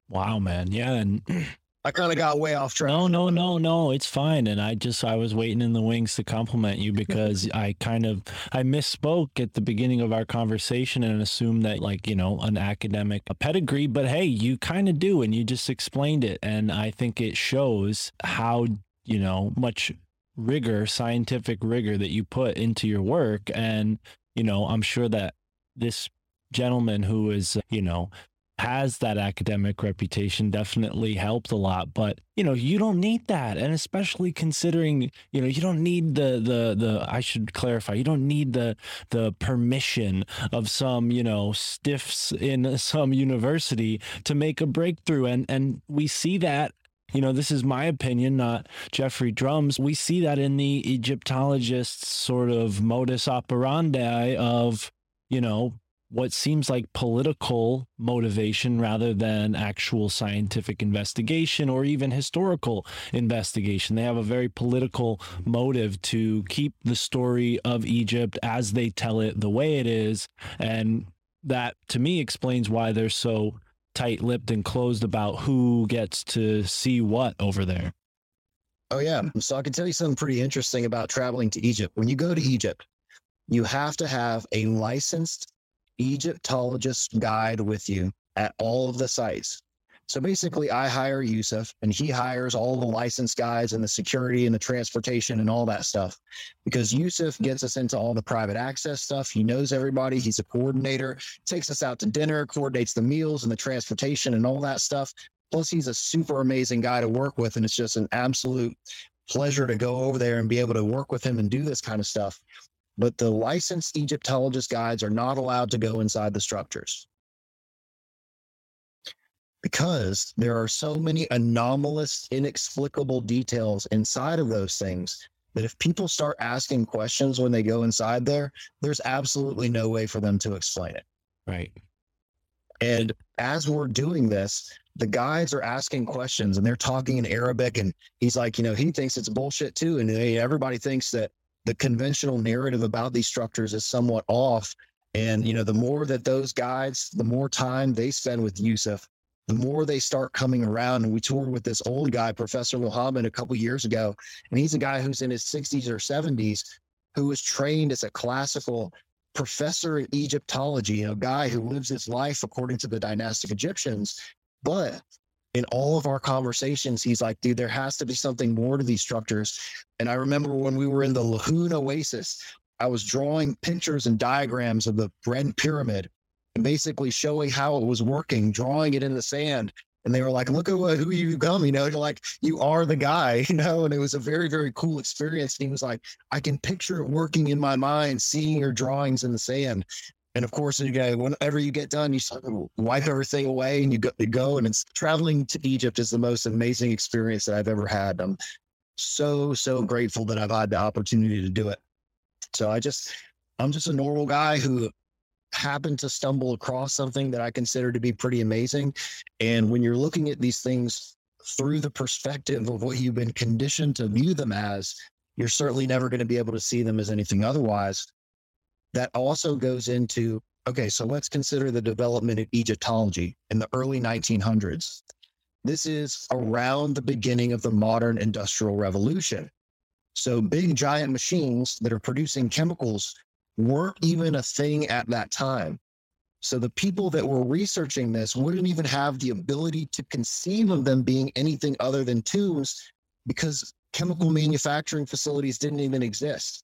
Wow, man. Yeah. And I kind of got way off track. no, no, no, no, it's fine. And I just, I was waiting in the wings to compliment you because I kind of, I misspoke at the beginning of our conversation and assumed that like, you know, an academic a pedigree, but hey, you kind of do. And you just explained it. And I think it shows how, you know, much rigor, scientific rigor that you put into your work. And, you know, I'm sure that this gentleman who is, you know, has that academic reputation definitely helped a lot but you know you don't need that and especially considering you know you don't need the the the I should clarify you don't need the the permission of some you know stiffs in some university to make a breakthrough and and we see that you know, this is my opinion, not Geoffrey Drumm's. We see that in the Egyptologists' sort of modus operandi of, you know, what seems like political motivation rather than actual scientific investigation or even historical investigation. They have a very political motive to keep the story of Egypt as they tell it the way it is. And that to me explains why they're so tight lipped and closed about who gets to see what over there. Oh yeah. So I can tell you something pretty interesting about traveling to Egypt. When you go to Egypt, you have to have a licensed Egyptologist guide with you at all of the sites. So basically, I hire Yousef and he hires all the license guys and the security and the transportation and all that stuff because Yousef gets us into all the private access stuff. He knows everybody, he's a coordinator, takes us out to dinner, coordinates the meals and the transportation and all that stuff. Plus, he's a super amazing guy to work with. And it's just an absolute pleasure to go over there and be able to work with him and do this kind of stuff but the licensed Egyptologist guides are not allowed to go inside the structures because there are so many anomalous, inexplicable details inside of those things that if people start asking questions when they go inside there, there's absolutely no way for them to explain it. Right. And as we're doing this, the guides are asking questions and they're talking in Arabic. And he's like, you know, he thinks it's bullshit too. And they, everybody thinks that the conventional narrative about these structures is somewhat off. And, you know, the more that those guides, the more time they spend with Yousef, the more they start coming around. And we toured with this old guy, Professor Muhammad, a couple years ago. And he's a guy who's in his 60s or 70s who was trained as a classical professor in Egyptology, a guy who lives his life according to the dynastic Egyptians. But in all of our conversations, he's like, dude, there has to be something more to these structures. And I remember when we were in the Lahoon Oasis, I was drawing pictures and diagrams of the Red Pyramid and basically showing how it was working, drawing it in the sand. And they were like, look at what, who you become, you know, you're like, you are the guy, you know, and it was a very, very cool experience. And he was like, I can picture it working in my mind, seeing your drawings in the sand. And of course, you go, whenever you get done, you wipe everything away and you go, you go. And it's traveling to Egypt is the most amazing experience that I've ever had. I'm so, so grateful that I've had the opportunity to do it. So I just, I'm just a normal guy who happened to stumble across something that I consider to be pretty amazing. And when you're looking at these things through the perspective of what you've been conditioned to view them as, you're certainly never going to be able to see them as anything otherwise. That also goes into okay, so let's consider the development of Egyptology in the early 1900s. This is around the beginning of the modern industrial revolution. So, big giant machines that are producing chemicals weren't even a thing at that time. So, the people that were researching this wouldn't even have the ability to conceive of them being anything other than tombs because chemical manufacturing facilities didn't even exist.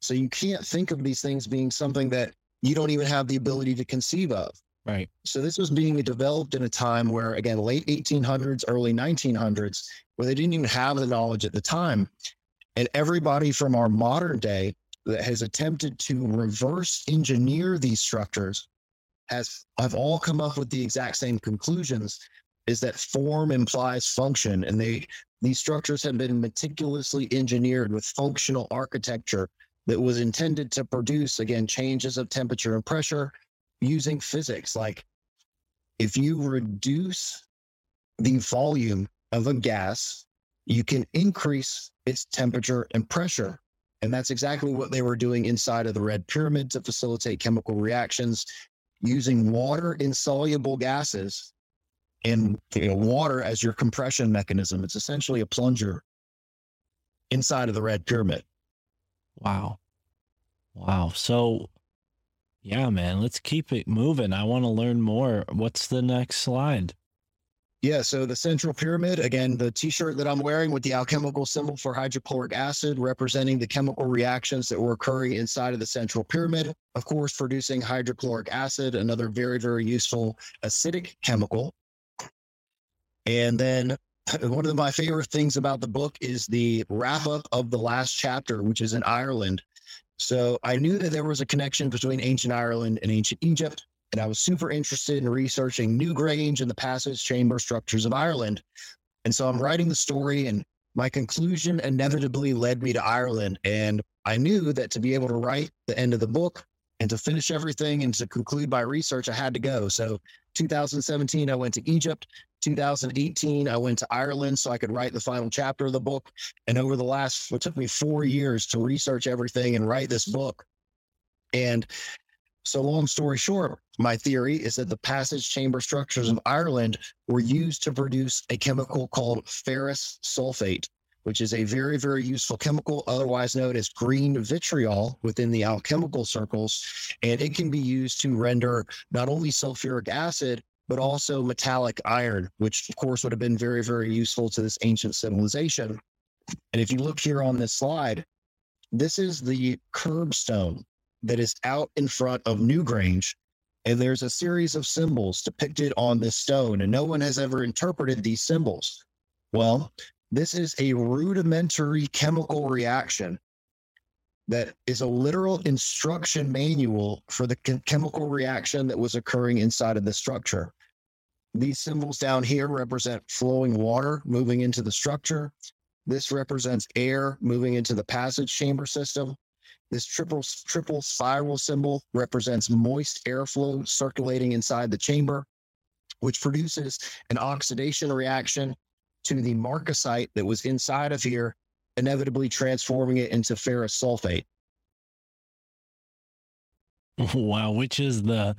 So you can't think of these things being something that you don't even have the ability to conceive of. Right. So this was being developed in a time where, again, late 1800s, early 1900s, where they didn't even have the knowledge at the time. And everybody from our modern day that has attempted to reverse engineer these structures has have all come up with the exact same conclusions is that form implies function and they these structures have been meticulously engineered with functional architecture that was intended to produce again changes of temperature and pressure using physics. Like if you reduce the volume of a gas you can increase its temperature and pressure. And that's exactly what they were doing inside of the red pyramid to facilitate chemical reactions using water insoluble gases and you know, water as your compression mechanism. It's essentially a plunger inside of the red pyramid Wow. Wow. So, yeah, man, let's keep it moving. I want to learn more. What's the next slide? Yeah, so the central pyramid, again, the t shirt that I'm wearing with the alchemical symbol for hydrochloric acid representing the chemical reactions that were occurring inside of the central pyramid. Of course, producing hydrochloric acid, another very, very useful acidic chemical. And then one of my favorite things about the book is the wrap up of the last chapter, which is in Ireland. So I knew that there was a connection between ancient Ireland and ancient Egypt and I was super interested in researching Newgrange and the passage chamber structures of Ireland. And so I'm writing the story, and my conclusion inevitably led me to Ireland. And I knew that to be able to write the end of the book and to finish everything and to conclude my research, I had to go. So 2017, I went to Egypt. 2018, I went to Ireland so I could write the final chapter of the book. And over the last, it took me four years to research everything and write this book. And so, long story short, my theory is that the passage chamber structures of Ireland were used to produce a chemical called ferrous sulfate, which is a very, very useful chemical, otherwise known as green vitriol within the alchemical circles. And it can be used to render not only sulfuric acid, but also metallic iron, which of course would have been very, very useful to this ancient civilization. And if you look here on this slide, this is the curbstone that is out in front of Newgrange. And there's a series of symbols depicted on this stone, and no one has ever interpreted these symbols. Well, this is a rudimentary chemical reaction that is a literal instruction manual for the chem- chemical reaction that was occurring inside of the structure. These symbols down here represent flowing water moving into the structure. This represents air moving into the passage chamber system. This triple triple spiral symbol represents moist airflow circulating inside the chamber, which produces an oxidation reaction to the marcasite that was inside of here, inevitably transforming it into ferrous sulfate. Wow, which is the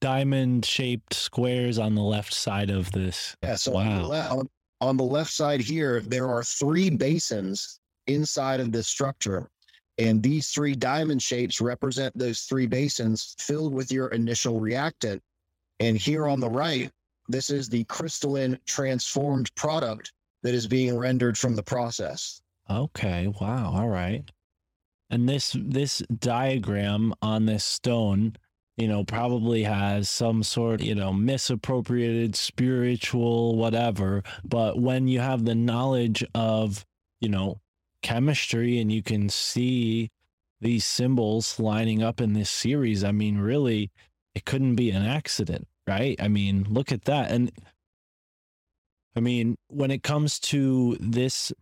diamond shaped squares on the left side of this? Yeah, so on, the le- on the left side here, there are three basins inside of this structure. And these three diamond shapes represent those three basins filled with your initial reactant. And here on the right, This is the crystalline transformed product that is being rendered from the process. Okay. Wow. All right. And this this diagram on this stone, you know, probably has some sort, you know, misappropriated spiritual whatever. But when you have the knowledge of, you know, chemistry and you can see these symbols lining up in this series, I mean, really, it couldn't be an accident, right? I mean, look at that. And I mean, when it comes to this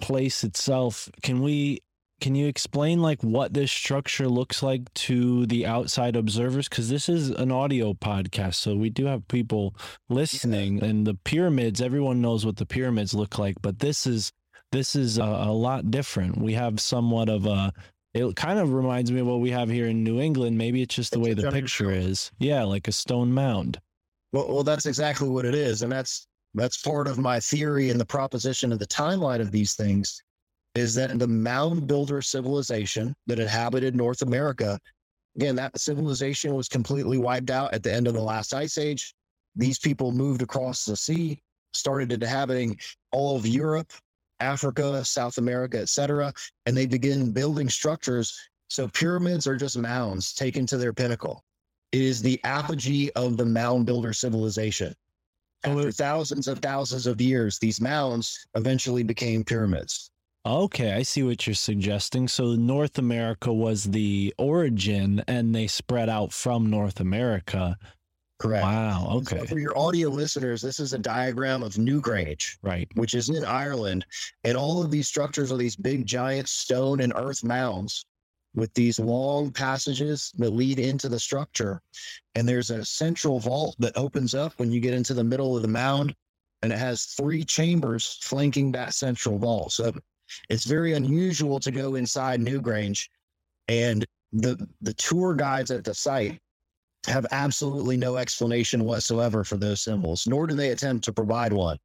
place itself, can we can you explain like what this structure looks like to the outside observers because this is an audio podcast so we do have people listening and the pyramids everyone knows what the pyramids look like but this is this is a, a lot different we have somewhat of a it kind of reminds me of what we have here in New England maybe it's just the It's way the picture mound. is yeah like a stone mound Well, well, that's exactly what it is, and that's that's part of my theory and the proposition of the timeline of these things is that the mound builder civilization that inhabited North America, again, that civilization was completely wiped out at the end of the last ice age. These people moved across the sea, started inhabiting all of Europe, Africa, South America, etc., and they begin building structures. So pyramids are just mounds taken to their pinnacle. It is the apogee of the mound builder civilization. After thousands of thousands of years, these mounds eventually became pyramids. Okay, I see what you're suggesting. So North America was the origin and they spread out from North America. Correct. Wow. And so Okay. for your audio listeners, this is a diagram of Newgrange, Right. which is in Ireland. And all of these structures are these big, giant stone and earth mounds with these long passages that lead into the structure. And there's a central vault that opens up when you get into the middle of the mound. And it has three chambers flanking that central vault. So it's very unusual to go inside Newgrange. And the the tour guides at the site have absolutely no explanation whatsoever for those symbols, nor do they attempt to provide one.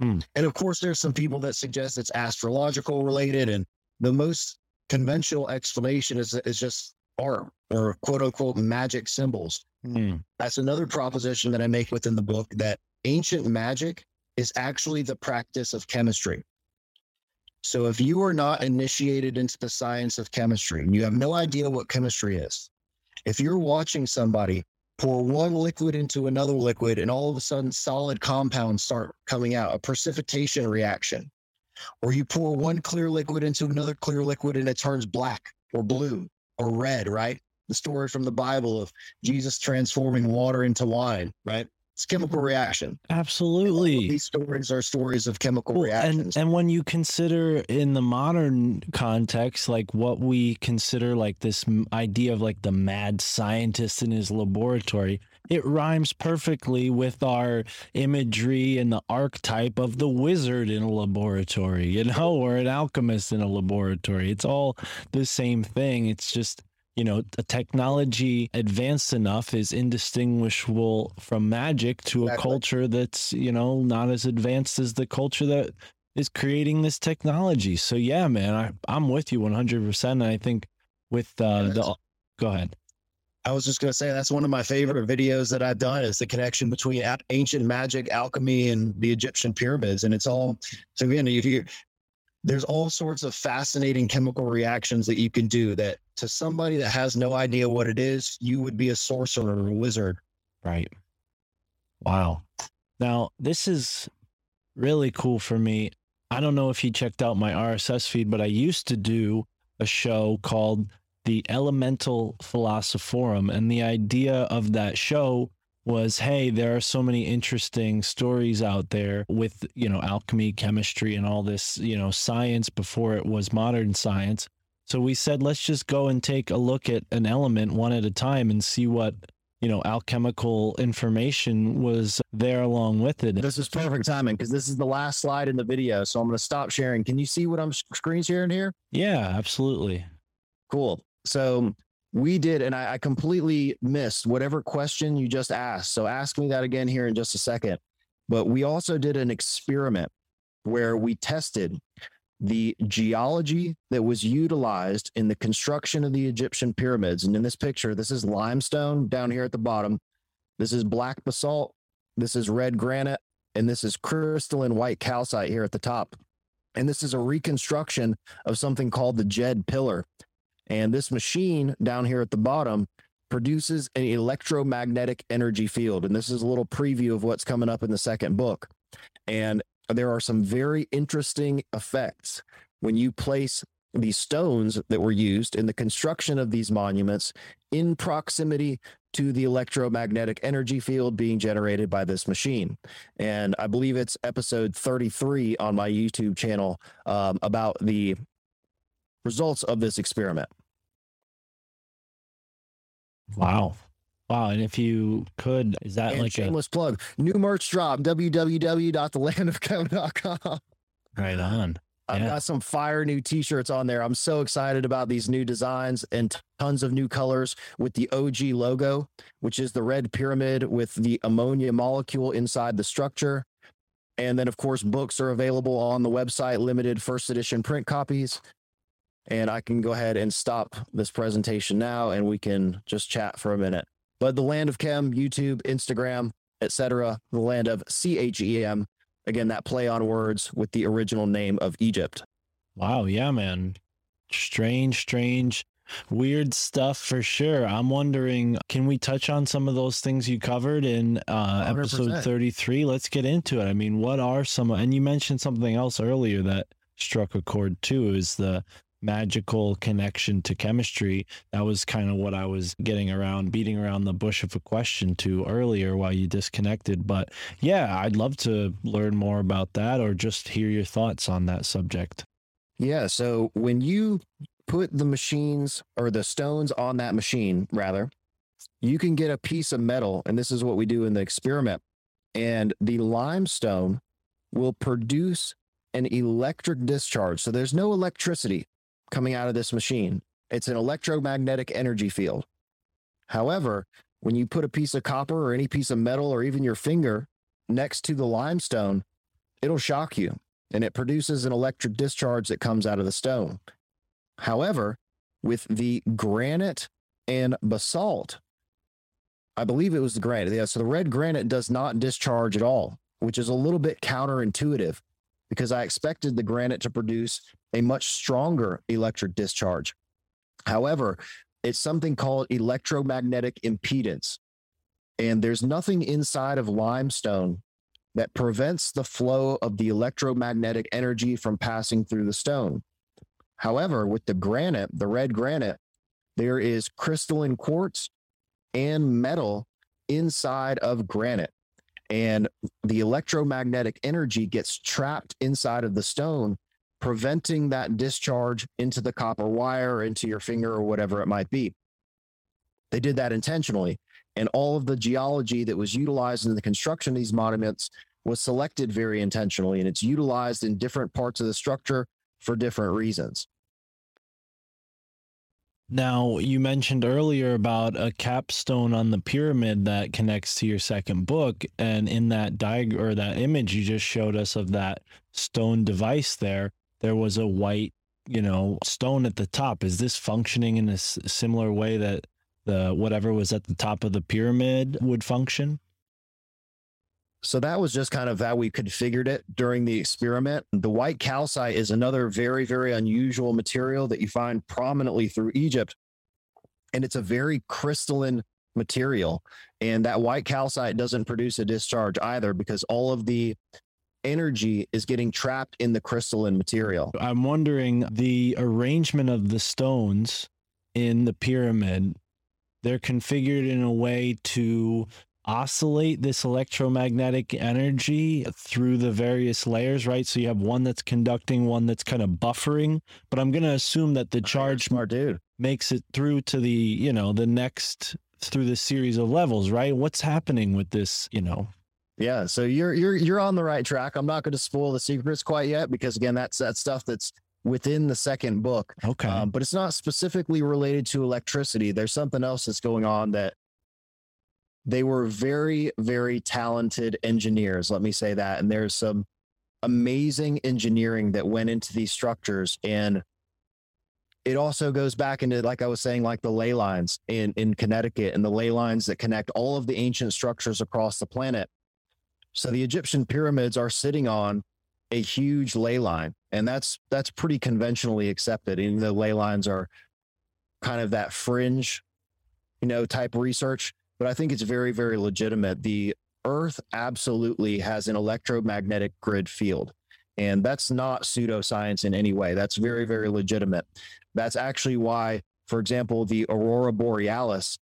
Hmm. And of course, there's some people that suggest it's astrological related, and the most conventional explanation is is just art or quote unquote magic symbols. Hmm. That's another proposition that I make within the book that ancient magic is actually the practice of chemistry. So if you are not initiated into the science of chemistry, and you have no idea what chemistry is, if you're watching somebody pour one liquid into another liquid and all of a sudden solid compounds start coming out, a precipitation reaction, or you pour one clear liquid into another clear liquid and it turns black or blue or red, right? The story from the Bible of Jesus transforming water into wine, right? It's chemical mm-hmm. reaction. Absolutely. These stories are stories of chemical Well, reactions. and and when you consider in the modern context like what we consider like this idea of like the mad scientist in his laboratory it rhymes perfectly with our imagery and the archetype of the wizard in a laboratory you know or an alchemist in a laboratory it's all the same thing it's just you know a technology advanced enough is indistinguishable from magic to a culture that's you know not as advanced as the culture that is creating this technology. So yeah man I, i'm with you 100% and i think with uh the go ahead. I was just going to say that's one of my favorite videos that I've done is the connection between ancient magic, alchemy, and the Egyptian pyramids. And it's all so again, if you there's all sorts of fascinating chemical reactions that you can do that to somebody that has no idea what it is, you would be a sorcerer or a wizard. Right. Wow. Now, this is really cool for me. I don't know if you checked out my RSS feed, but I used to do a show called The Elemental Philosophorum. And the idea of that show was hey, there are so many interesting stories out there with, you know, alchemy, chemistry, and all this, you know, science before it was modern science. So we said, let's just go and take a look at an element one at a time and see what you know, alchemical information was there along with it. This is perfect timing because this is the last slide in the video. So I'm going to stop sharing. Can you see what I'm screen sharing here? Yeah, absolutely. Cool. So we did, and I, I completely missed whatever question you just asked. So ask me that again here in just a second. But we also did an experiment where we tested the geology that was utilized in the construction of the Egyptian pyramids. And in this picture, this is limestone down here at the bottom. This is black basalt. This is red granite, and this is crystalline white calcite here at the top. And this is a reconstruction of something called the Djed pillar. And this machine down here at the bottom produces an electromagnetic energy field. And this is a little preview of what's coming up in the second book. And there are some very interesting effects when you place these stones that were used in the construction of these monuments in proximity to the electromagnetic energy field being generated by this machine. And I believe it's episode 33 on my YouTube channel um, about the results of this experiment. Wow. Wow. And if you could, is that And like a shameless plug, new merch drop, www.thelandofchem.com. right on? I've Yeah. got some fire new t-shirts on there. I'm so excited about these new designs and t- tons of new colors with the OG logo, which is the red pyramid with the ammonia molecule inside the structure. And then of course books are available on the website, limited first edition print copies. And I can go ahead and stop this presentation now and we can just chat for a minute. But the land of chem, YouTube, Instagram, etc., the land of CHEM, again that play on words with the original name of Egypt. Wow. Yeah, man. Strange, strange, weird stuff for sure. I'm wondering, can we touch on some of those things you covered in uh, episode 33? Let's get into it. I mean, what are some, and you mentioned something else earlier that struck a chord too, is the magical connection to chemistry. That was kind of what I was getting around, beating around the bush of a question to earlier while you disconnected. But yeah, I'd love to learn more about that or just hear your thoughts on that subject. Yeah. So when you put the machines or the stones on that machine, rather, you can get a piece of metal. And this is what we do in the experiment. And the limestone will produce an electric discharge. So there's no electricity coming out of this machine, it's an electromagnetic energy field. However, when you put a piece of copper or any piece of metal or even your finger next to the limestone, it'll shock you and it produces an electric discharge that comes out of the stone. However, with the granite and basalt, I believe it was the granite. Yeah, so the red granite does not discharge at all, which is a little bit counterintuitive because I expected the granite to produce a much stronger electric discharge. However, it's something called electromagnetic impedance. And there's nothing inside of limestone that prevents the flow of the electromagnetic energy from passing through the stone. However, with the granite, the red granite, there is crystalline quartz and metal inside of granite. And the electromagnetic energy gets trapped inside of the stone, preventing that discharge into the copper wire, into your finger, or whatever it might be. They did that intentionally. And all of the geology that was utilized in the construction of these monuments was selected very intentionally and it's utilized in different parts of the structure for different reasons. Now, you mentioned earlier about a capstone on the pyramid that connects to your second book. And in that diagram or that image you just showed us of that stone device there, there was a white, you know, stone at the top. Is this functioning in a s- similar way that the whatever was at the top of the pyramid would function? So that was just kind of how we configured it during the experiment. The white calcite is another very, very unusual material that you find prominently through Egypt. And it's a very crystalline material. And that white calcite doesn't produce a discharge either because all of the energy is getting trapped in the crystalline material. I'm wondering the arrangement of the stones in the pyramid, they're configured in a way to oscillate this electromagnetic energy through the various layers, right? So you have one that's conducting, one that's kind of buffering, but I'm going to assume that the charge smart dude. makes it through to the, you know, the next through the series of levels, right? What's happening with this, you know? Yeah, so you're you're you're on the right track. I'm not going to spoil the secrets quite yet because again, that's that stuff that's within the second book. Okay. Um, but it's not specifically related to electricity. There's something else that's going on that they were very, very talented engineers. Let me say that. And there's some amazing engineering that went into these structures. And it also goes back into, like I was saying, like the ley lines in, in Connecticut and the ley lines that connect all of the ancient structures across the planet. So the Egyptian pyramids are sitting on a huge ley line, and that's that's pretty conventionally accepted. Even though ley lines are kind of that fringe, you know, type research, but I think it's very, very legitimate. The Earth absolutely has an electromagnetic grid field. And that's not pseudoscience in any way. That's very, very legitimate. That's actually why, for example, the aurora borealis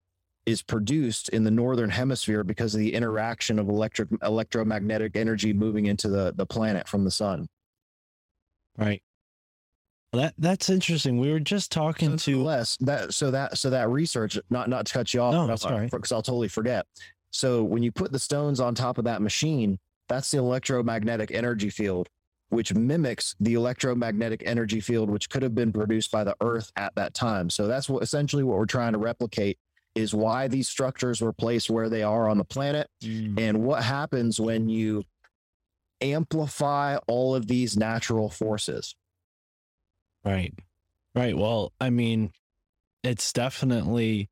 is produced in the northern hemisphere because of the interaction of electric electromagnetic energy moving into the, the planet from the sun. Right. Well, that that's interesting. We were just talking to less that so that so that research not not to cut you off No, that's all right. because I'll totally forget. So when you put the stones on top of that machine, that's the electromagnetic energy field, which mimics the electromagnetic energy field which could have been produced by the Earth at that time. So that's what essentially what we're trying to replicate is why these structures were placed where they are on the planet Mm, and what happens when you amplify all of these natural forces. Right. Right. Well, I mean, it's definitely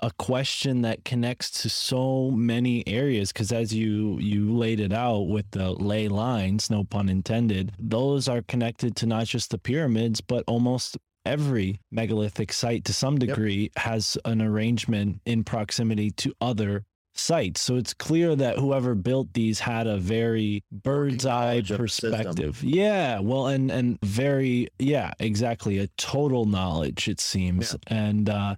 a question that connects to so many areas because as you you laid it out with the ley lines, no pun intended, those are connected to not just the pyramids, but almost every megalithic site to some degree has an arrangement in proximity to other sites. So it's clear that whoever built these had a very bird's eye the system. perspective. Yeah, well and and very yeah, exactly, a total knowledge it seems. And uh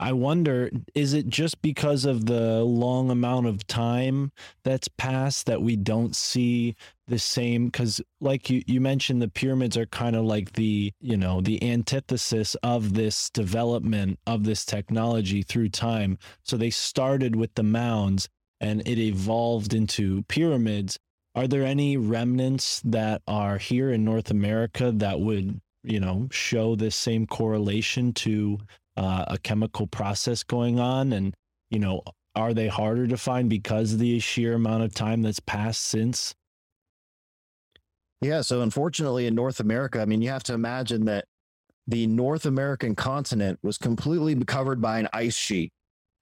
I wonder is it just because of the long amount of time that's passed that we don't see the same cuz like you you mentioned the pyramids are kind of like the, you know, the antithesis of this development of this technology through time. So they started with the mounds and it evolved into pyramids. Are there any remnants that are here in North America that would, you know, show this same correlation to uh, a chemical process going on? And, you know, are they harder to find because of the sheer amount of time that's passed since? Yeah. So unfortunately, in North America, I mean, you have to imagine that the North American continent was completely covered by an ice sheet,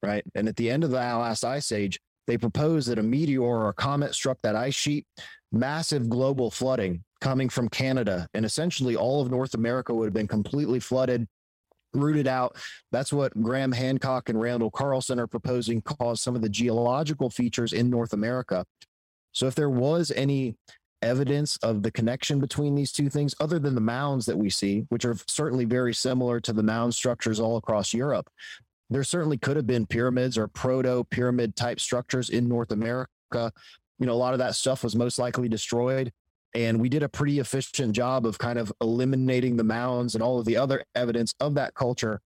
right? And at the end of the last ice age, they proposed that a meteor or a comet struck that ice sheet, massive global flooding coming from Canada. And essentially, all of North America would have been completely flooded, rooted out. That's what Graham Hancock and Randall Carlson are proposing caused some of the geological features in North America. So, if there was any evidence of the connection between these two things, other than the mounds that we see, which are certainly very similar to the mound structures all across Europe. There certainly could have been pyramids or proto pyramid type structures in North America. You know, a lot of that stuff was most likely destroyed. And we did a pretty efficient job of kind of eliminating the mounds and all of the other evidence of that culture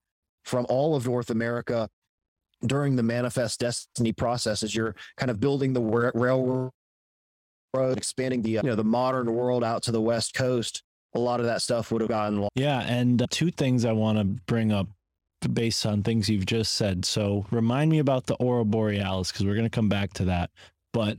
from all of North America during the manifest destiny process as you're kind of building the railroad expanding the you know the modern world out to the west coast. A lot of that stuff would have gotten lost. Yeah, and uh, two things I want to bring up based on things you've just said. So remind me about the aurora borealis because we're going to come back to that. But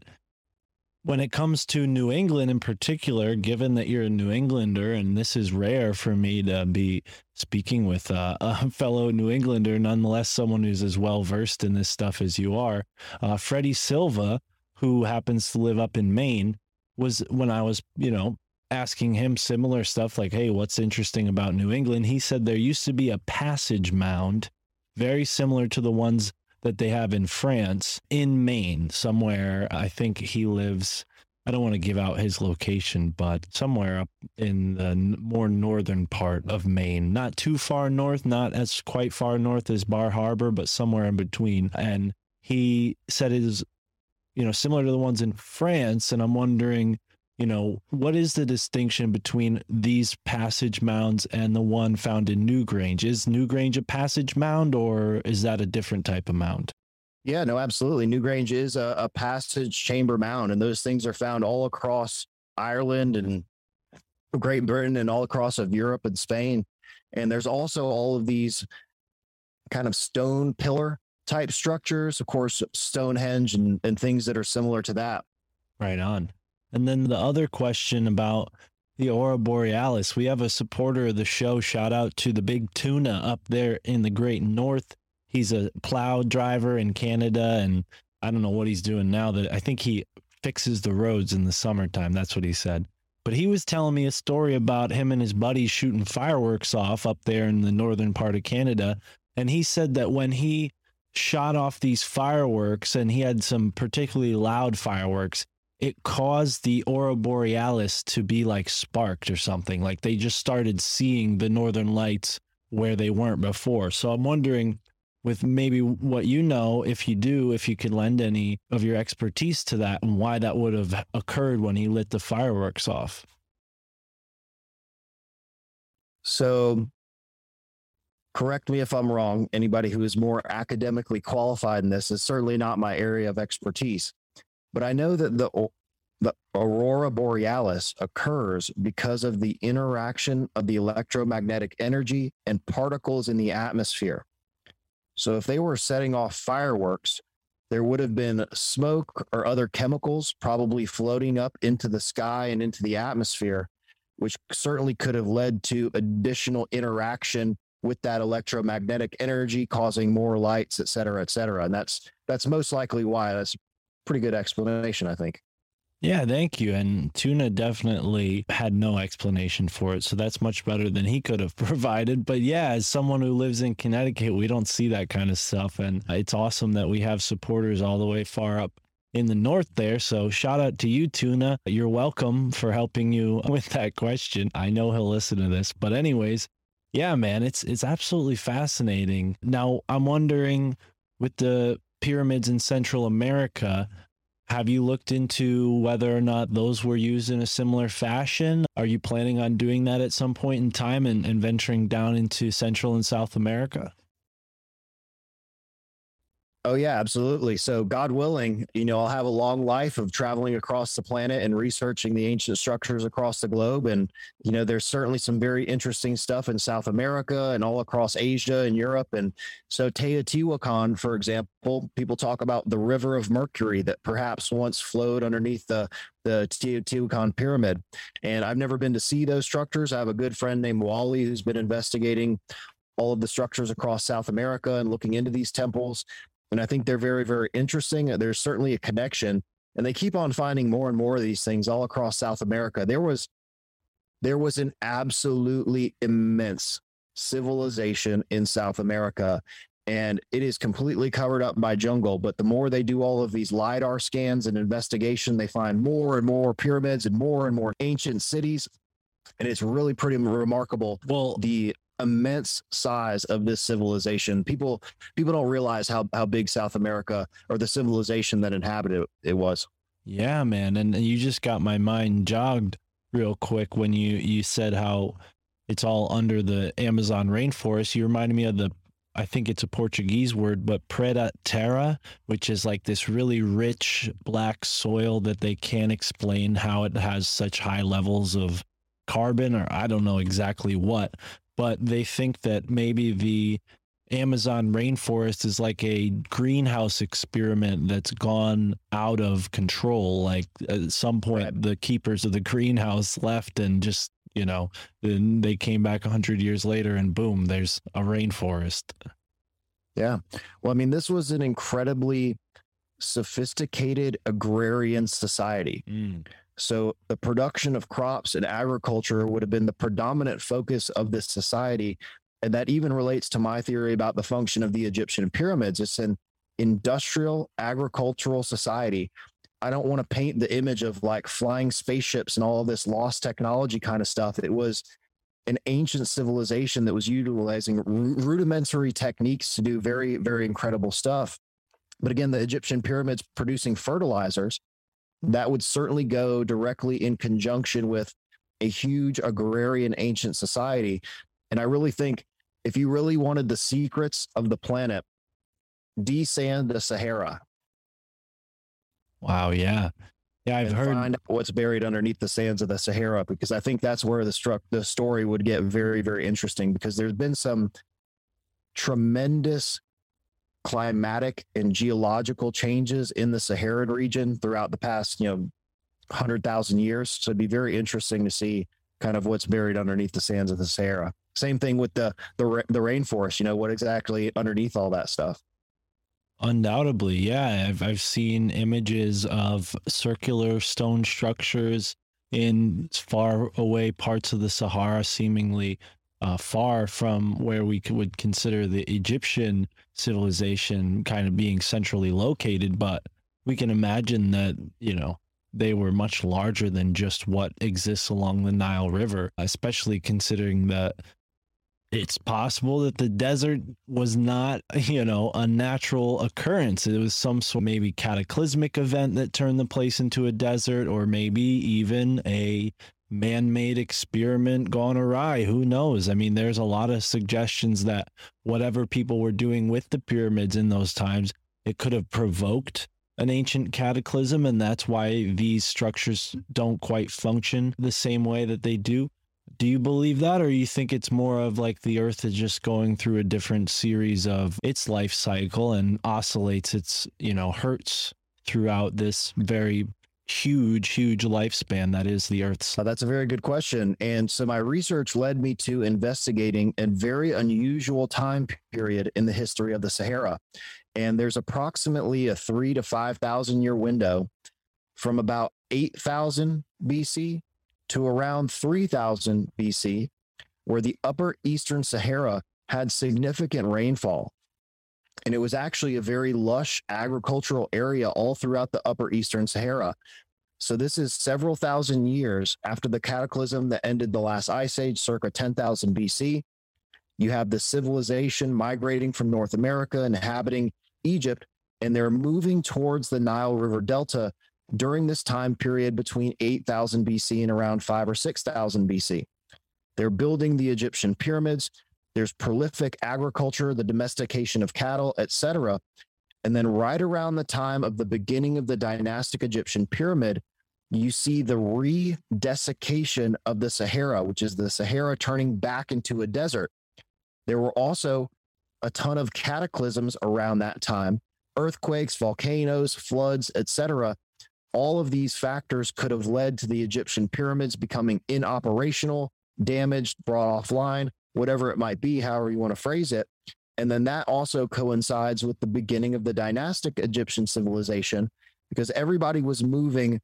when it comes to New England in particular, given that you're a New Englander, and this is rare for me to be speaking with a fellow New Englander, nonetheless, someone who's as well versed in this stuff as you are, uh, Freddie Silva, who happens to live up in Maine, was when I was, you know, asking him similar stuff like, hey, what's interesting about New England? He said there used to be a passage mound, very similar to the ones that they have in France, in Maine, somewhere. I think he lives. I don't want to give out his location, but somewhere up in the more northern part of Maine, not too far north, not as quite far north as Bar Harbor, but somewhere in between. And he said it is, you know, similar to the ones in France. And I'm wondering, you know, what is the distinction between these passage mounds and the one found in Newgrange? Is Newgrange a passage mound or is that a different type of mound? Yeah, no, absolutely. Newgrange is a, a passage chamber mound, and those things are found all across Ireland and Great Britain and all across of Europe and Spain. And there's also all of these kind of stone pillar type structures, of course, Stonehenge and, and things that are similar to that. Right on. And then the other question about the Aurora Borealis, we have a supporter of the show. Shout out to the big tuna up there in the great north. He's a plow driver in Canada, and I don't know what he's doing now. That I think he fixes the roads in the summertime. That's what he said. But he was telling me a story about him and his buddies shooting fireworks off up there in the northern part of Canada. And he said that when he shot off these fireworks and he had some particularly loud fireworks, it caused the aurora borealis to be like sparked or something. Like they just started seeing the northern lights where they weren't before. So I'm wondering with maybe what you know, if you do, if you could lend any of your expertise to that and why that would have occurred when he lit the fireworks off. So, correct me if I'm wrong. Anybody who is more academically qualified in this is certainly not my area of expertise. But I know that the the aurora borealis occurs because of the interaction of the electromagnetic energy and particles in the atmosphere. So if they were setting off fireworks, there would have been smoke or other chemicals probably floating up into the sky and into the atmosphere, which certainly could have led to additional interaction with that electromagnetic energy, causing more lights, et cetera, et cetera. And that's that's most likely why. That's pretty good explanation, I think. Yeah, thank you. And Tuna definitely had no explanation for it. So that's much better than he could have provided. But yeah, as someone who lives in Connecticut, we don't see that kind of stuff. And it's awesome that we have supporters all the way far up in the north there. So shout out to you, Tuna. You're welcome for helping you with that question. I know he'll listen to this. But anyways, yeah, man, it's it's absolutely fascinating. Now I'm wondering with the pyramids in Central America, have you looked into whether or not those were used in a similar fashion? Are you planning on doing that at some point in time and, and venturing down into Central and South America? Oh yeah, absolutely. So God willing, you know, I'll have a long life of traveling across the planet and researching the ancient structures across the globe. And, you know, there's certainly some very interesting stuff in South America and all across Asia and Europe. And so Teotihuacan, for example, people talk about the river of Mercury that perhaps once flowed underneath the the Teotihuacan pyramid. And I've never been to see those structures. I have a good friend named Wally who's been investigating all of the structures across South America and looking into these temples. And I think they're very, very interesting. There's certainly a connection, and they keep on finding more and more of these things all across South America. There was there was an absolutely immense civilization in South America, and it is completely covered up by jungle. But the more they do all of these LIDAR scans and investigation, they find more and more pyramids and more and more ancient cities. And it's really pretty remarkable. Well, the immense size of this civilization. People people don't realize how how big South America or the civilization that inhabited it, was. Yeah, man, and you just got my mind jogged real quick when you you said how it's all under the Amazon rainforest. You reminded me of the I think it's a Portuguese word, but preta terra, which is like this really rich black soil that they can't explain how it has such high levels of carbon or I don't know exactly what, but they think that maybe the Amazon rainforest is like a greenhouse experiment that's gone out of control. Like at some point, Right. the keepers of the greenhouse left and just, you know, then they came back 100 years later and boom, there's a rainforest. Yeah. Well, I mean, this was an incredibly sophisticated agrarian society. Mm. So the production of crops and agriculture would have been the predominant focus of this society. And that even relates to my theory about the function of the Egyptian pyramids. It's an industrial agricultural society. I don't want to paint the image of like flying spaceships and all this lost technology kind of stuff. It was an ancient civilization that was utilizing ru- rudimentary techniques to do very, very incredible stuff. But again, the Egyptian pyramids producing fertilizers that would certainly go directly in conjunction with a huge agrarian ancient society. And I really think if you really wanted the secrets of the planet, desand the Sahara Wow. Yeah. Yeah. I've heard. find out what's buried underneath the sands of the Sahara because I think that's where the struck the story would get very very interesting because there's been some tremendous climatic and geological changes in the Saharan region throughout the past you know hundred thousand years. So it'd be very interesting to see kind of what's buried underneath the sands of the Sahara. Same thing with the the the rainforest. You know what exactly underneath all that stuff. Undoubtedly, yeah. I've I've seen images of circular stone structures in far away parts of the Sahara, seemingly uh, far from where we would consider the Egyptian civilization kind of being centrally located. But we can imagine that you know they were much larger than just what exists along the Nile River, especially considering that it's possible that the desert was not, you know, a natural occurrence. It was some sort of maybe cataclysmic event that turned the place into a desert, or maybe even a man-made experiment gone awry. Who knows? I mean, there's a lot of suggestions that whatever people were doing with the pyramids in those times, it could have provoked an ancient cataclysm, and that's why these structures don't quite function the same way that they do. Do you believe that, or you think it's more of like the Earth is just going through a different series of its life cycle and oscillates its, you know, hertz throughout this very huge, huge lifespan that is the Earth's? Uh, that's a very good question. And so my research led me to investigating a very unusual time period in the history of the Sahara. And there's approximately a three to 5,000 year window from about 8,000 BC to around 3000 BC, where the upper eastern Sahara had significant rainfall. And it was actually a very lush agricultural area all throughout the upper eastern Sahara. So, this is several thousand years after the cataclysm that ended the last ice age, circa 10,000 BC. You have the civilization migrating from North America, inhabiting Egypt, and they're moving towards the Nile River Delta during this time period between 8000 BC and around 5 or 6000 BC. They're building the Egyptian pyramids. There's prolific agriculture, the domestication of cattle, etc. And then right around the time of the beginning of the dynastic Egyptian pyramid, you see the re-desiccation of the Sahara, which is the Sahara turning back into a desert. There were also a ton of cataclysms around that time, earthquakes, volcanoes, floods, etc all of these factors could have led to the Egyptian pyramids becoming inoperational, damaged, brought offline, whatever it might be, however you want to phrase it. And then that also coincides with the beginning of the dynastic Egyptian civilization because everybody was moving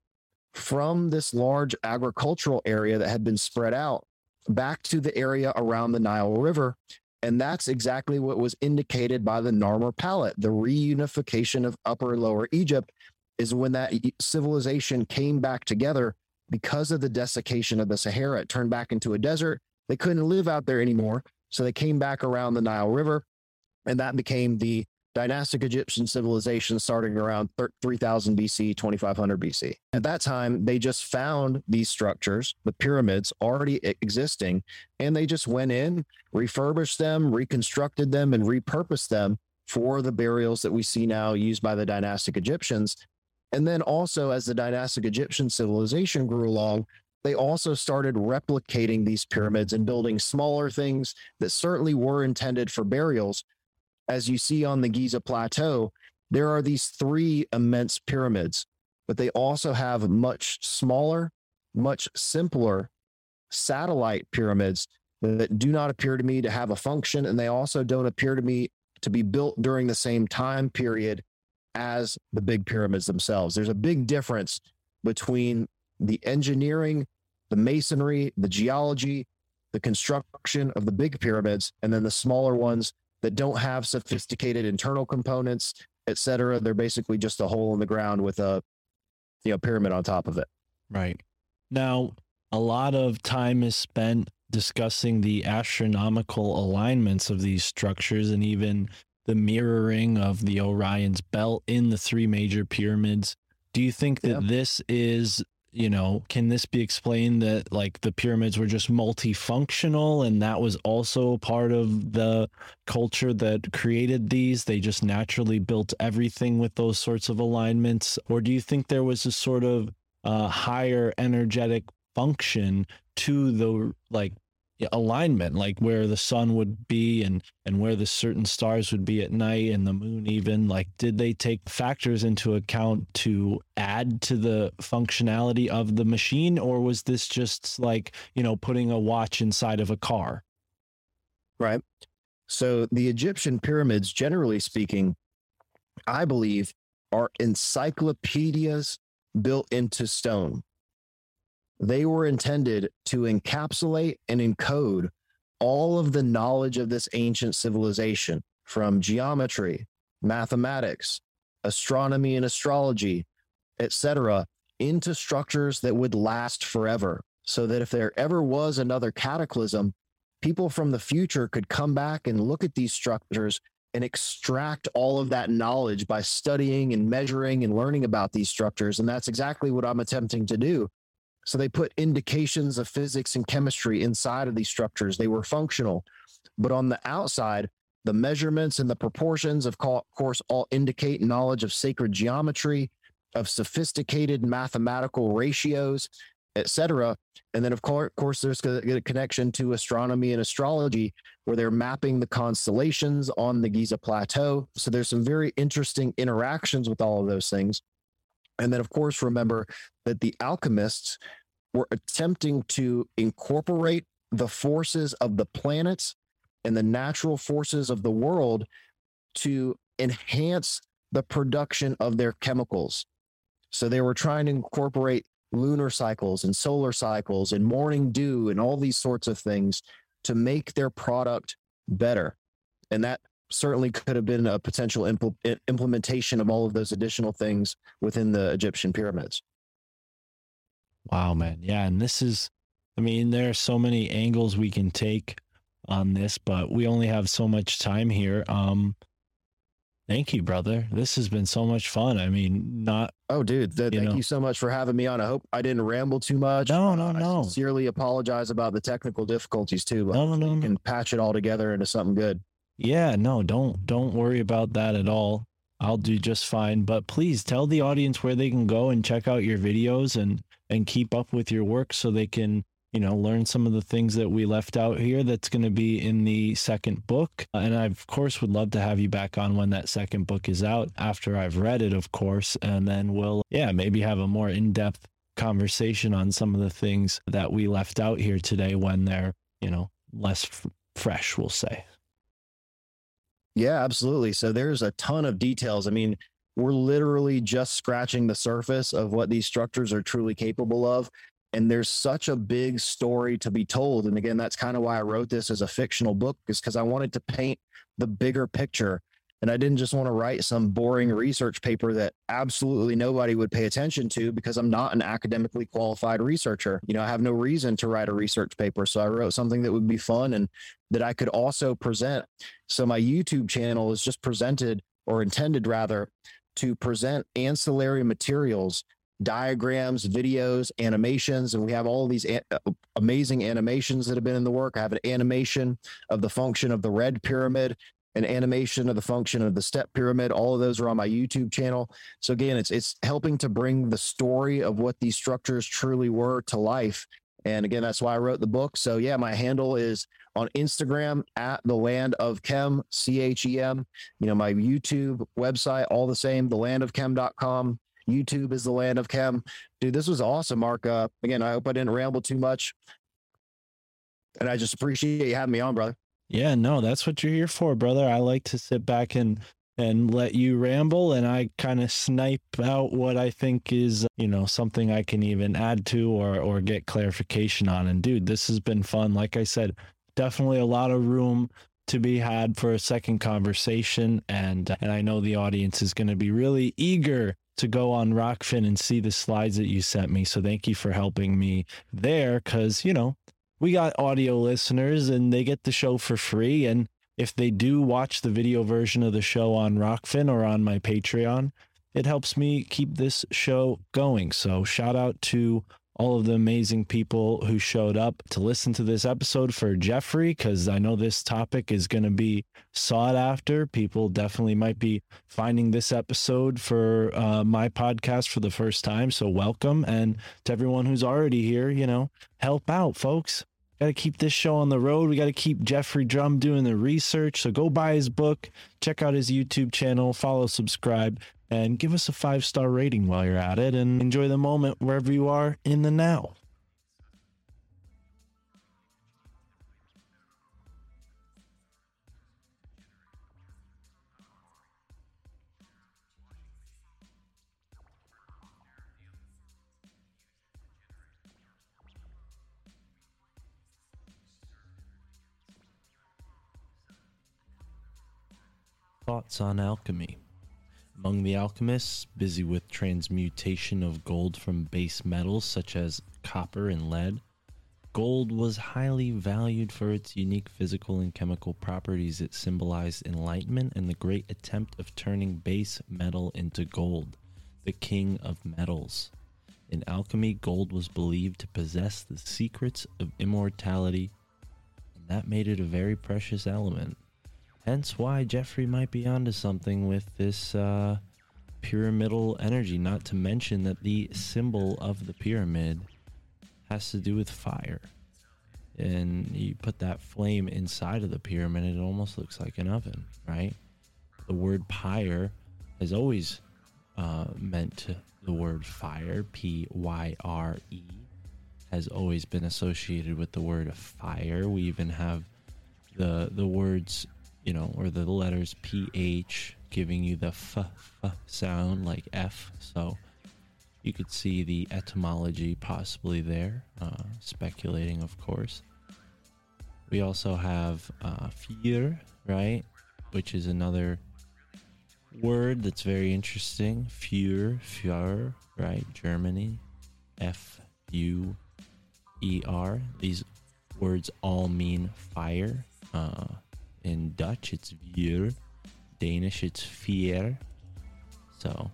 from this large agricultural area that had been spread out back to the area around the Nile River. And that's exactly what was indicated by the Narmer Palette, the reunification of Upper and Lower Egypt is when that civilization came back together because of the desiccation of the Sahara. It turned back into a desert. They couldn't live out there anymore. So they came back around the Nile River, and that became the dynastic Egyptian civilization starting around 3000 BC, 2500 BC. At that time, they just found these structures, the pyramids already existing, and they just went in, refurbished them, reconstructed them, and repurposed them for the burials that we see now used by the dynastic Egyptians. And then also, as the dynastic Egyptian civilization grew along, they also started replicating these pyramids and building smaller things that certainly were intended for burials. As you see on the Giza Plateau, there are these three immense pyramids, but they also have much smaller, much simpler satellite pyramids that do not appear to me to have a function. And they also don't appear to me to be built during the same time period as the big pyramids themselves. There's a big difference between the engineering, the masonry, the geology, the construction of the big pyramids, and then the smaller ones that don't have sophisticated internal components, et cetera. They're basically just a hole in the ground with a you know pyramid on top of it. Right. Now, a lot of time is spent discussing the astronomical alignments of these structures and even the mirroring of the Orion's belt in the three major pyramids. Do you think that this is, you know, can this be explained that like the pyramids were just multifunctional and that was also part of the culture that created these? They just naturally built everything with those sorts of alignments? Or do you think there was a sort of uh, higher energetic function to the like alignment like where the sun would be and and where the certain stars would be at night and the moon even like did they take factors into account to add to the functionality of the machine or was this just like you know putting a watch inside of a car right so the egyptian pyramids generally speaking I believe, are encyclopedias built into stone. They were intended to encapsulate and encode all of the knowledge of this ancient civilization from geometry, mathematics, astronomy and astrology, etc., into structures that would last forever. So that if there ever was another cataclysm, people from the future could come back and look at these structures and extract all of that knowledge by studying and measuring and learning about these structures. And that's exactly what I'm attempting to do. So they put indications of physics and chemistry inside of these structures. They were functional. But on the outside, the measurements and the proportions, of course, all indicate knowledge of sacred geometry, of sophisticated mathematical ratios, etc. And then, of course, there's a connection to astronomy and astrology where they're mapping the constellations on the Giza Plateau. So there's some very interesting interactions with all of those things. And then, of course, remember that the alchemists were attempting to incorporate the forces of the planets and the natural forces of the world to enhance the production of their chemicals. So they were trying to incorporate lunar cycles and solar cycles and morning dew and all these sorts of things to make their product better. And that certainly could have been a potential impl- implementation of all of those additional things within the Egyptian pyramids. Wow, man. Yeah. And this is, I mean, there are so many angles we can take on this, but we only have so much time here. Um, Thank you, brother. This has been so much fun. I mean, not. Oh, dude. Th- you thank know. you so much for having me on. I hope I didn't ramble too much. No, no, I no. sincerely apologize about the technical difficulties too, but No, no, no, we can patch it all together into something good. Yeah, no, don't don't worry about that at all. I'll do just fine. But please tell the audience where they can go and check out your videos and and keep up with your work so they can, you know, learn some of the things that we left out here that's going to be in the second book. And I of course would love to have you back on when that second book is out after I've read it, of course, and then we'll yeah, maybe have a more in-depth conversation on some of the things that we left out here today when they're, you know, less f- fresh, we'll say. Yeah, absolutely. So there's a ton of details. I mean, we're literally just scratching the surface of what these structures are truly capable of. And there's such a big story to be told. And again, that's kind of why I wrote this as a fictional book, is because I wanted to paint the bigger picture. And I didn't just want to write some boring research paper that absolutely nobody would pay attention to because I'm not an academically qualified researcher. You know, I have no reason to write a research paper. So I wrote something that would be fun and that I could also present. So my YouTube channel is just presented or intended rather to present ancillary materials, diagrams, videos, animations, and we have all these a- uh, amazing animations that have been in the work. I have an animation of the function of the red pyramid, an animation of the function of the step pyramid. All of those are on my YouTube channel. So again, it's it's helping to bring the story of what these structures truly were to life. And again, that's why I wrote the book. So yeah, my handle is on Instagram at the land of chem, C H E M. You know, my YouTube website, all the same, the land of thelandofchem.com. YouTube is the land of chem. Dude, this was awesome, Mark. Uh, again, I hope I didn't ramble too much. And I just appreciate you having me on, brother. Yeah, no, that's what you're here for, brother. I like to sit back and and let you ramble and I kind of snipe out what I think is, you know, something I can even add to or or get clarification on. And dude, this has been fun. Like I said, definitely a lot of room to be had for a second conversation and and I know the audience is going to be really eager to go on Rokfin and see the slides that you sent me. So thank you for helping me there cuz, you know, we got audio listeners and they get the show for free. And if they do watch the video version of the show on Rokfin or on my Patreon, it helps me keep this show going. So shout out to all of the amazing people who showed up to listen to this episode for Geoffrey, because I know this topic is going to be sought after. People definitely might be finding this episode for uh, my podcast for the first time. So welcome. And to everyone who's already here, you know, help out, folks. Got to keep this show on the road. We got to keep Geoffrey Drumm doing the research. So go buy his book, check out his YouTube channel, follow, subscribe, and give us a five star rating while you're at it and enjoy the moment wherever you are in the now. Thoughts on alchemy. Among the alchemists, busy with transmutation of gold from base metals such as copper and lead, gold was highly valued for its unique physical and chemical properties. It symbolized enlightenment and the great attempt of turning base metal into gold, the king of metals. In alchemy, gold was believed to possess the secrets of immortality, and that made it a very precious element. Hence why Geoffrey might be onto something with this uh, pyramidal energy, not to mention that the symbol of the pyramid has to do with fire. And you put that flame inside of the pyramid, it almost looks like an oven, right? The word pyre has always uh, meant the word fire, P Y R E, has always been associated with the word fire. We even have the the words, you know, or the letters PH giving you the f, f sound like F. So you could see the etymology possibly there, uh, speculating, of course. We also have uh, fear, right, which is another word that's very interesting. Fuhr, Fuhr, right? Germany, F U E R. These words all mean fire. Uh, in Dutch, it's vuur. Danish, it's vier. So,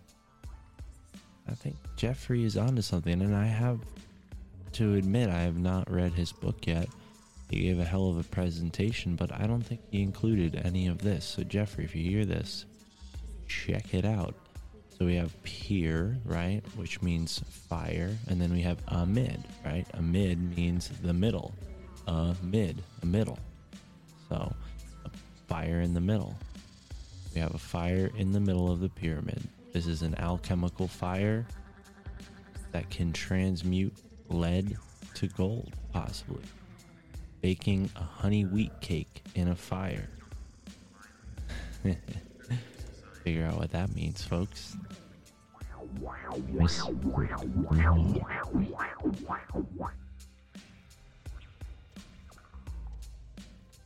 I think Geoffrey is onto something, and I have to admit I have not read his book yet. He gave a hell of a presentation, but I don't think he included any of this. So, Geoffrey, if you hear this, check it out. So we have peer, right, which means fire, and then we have amid, right? Amid means the middle, a mid, a middle. So fire in the middle. We have a fire in the middle of the pyramid. This is an alchemical fire that can transmute lead to gold, possibly. Baking a honey wheat cake in a fire. Figure out what that means, folks.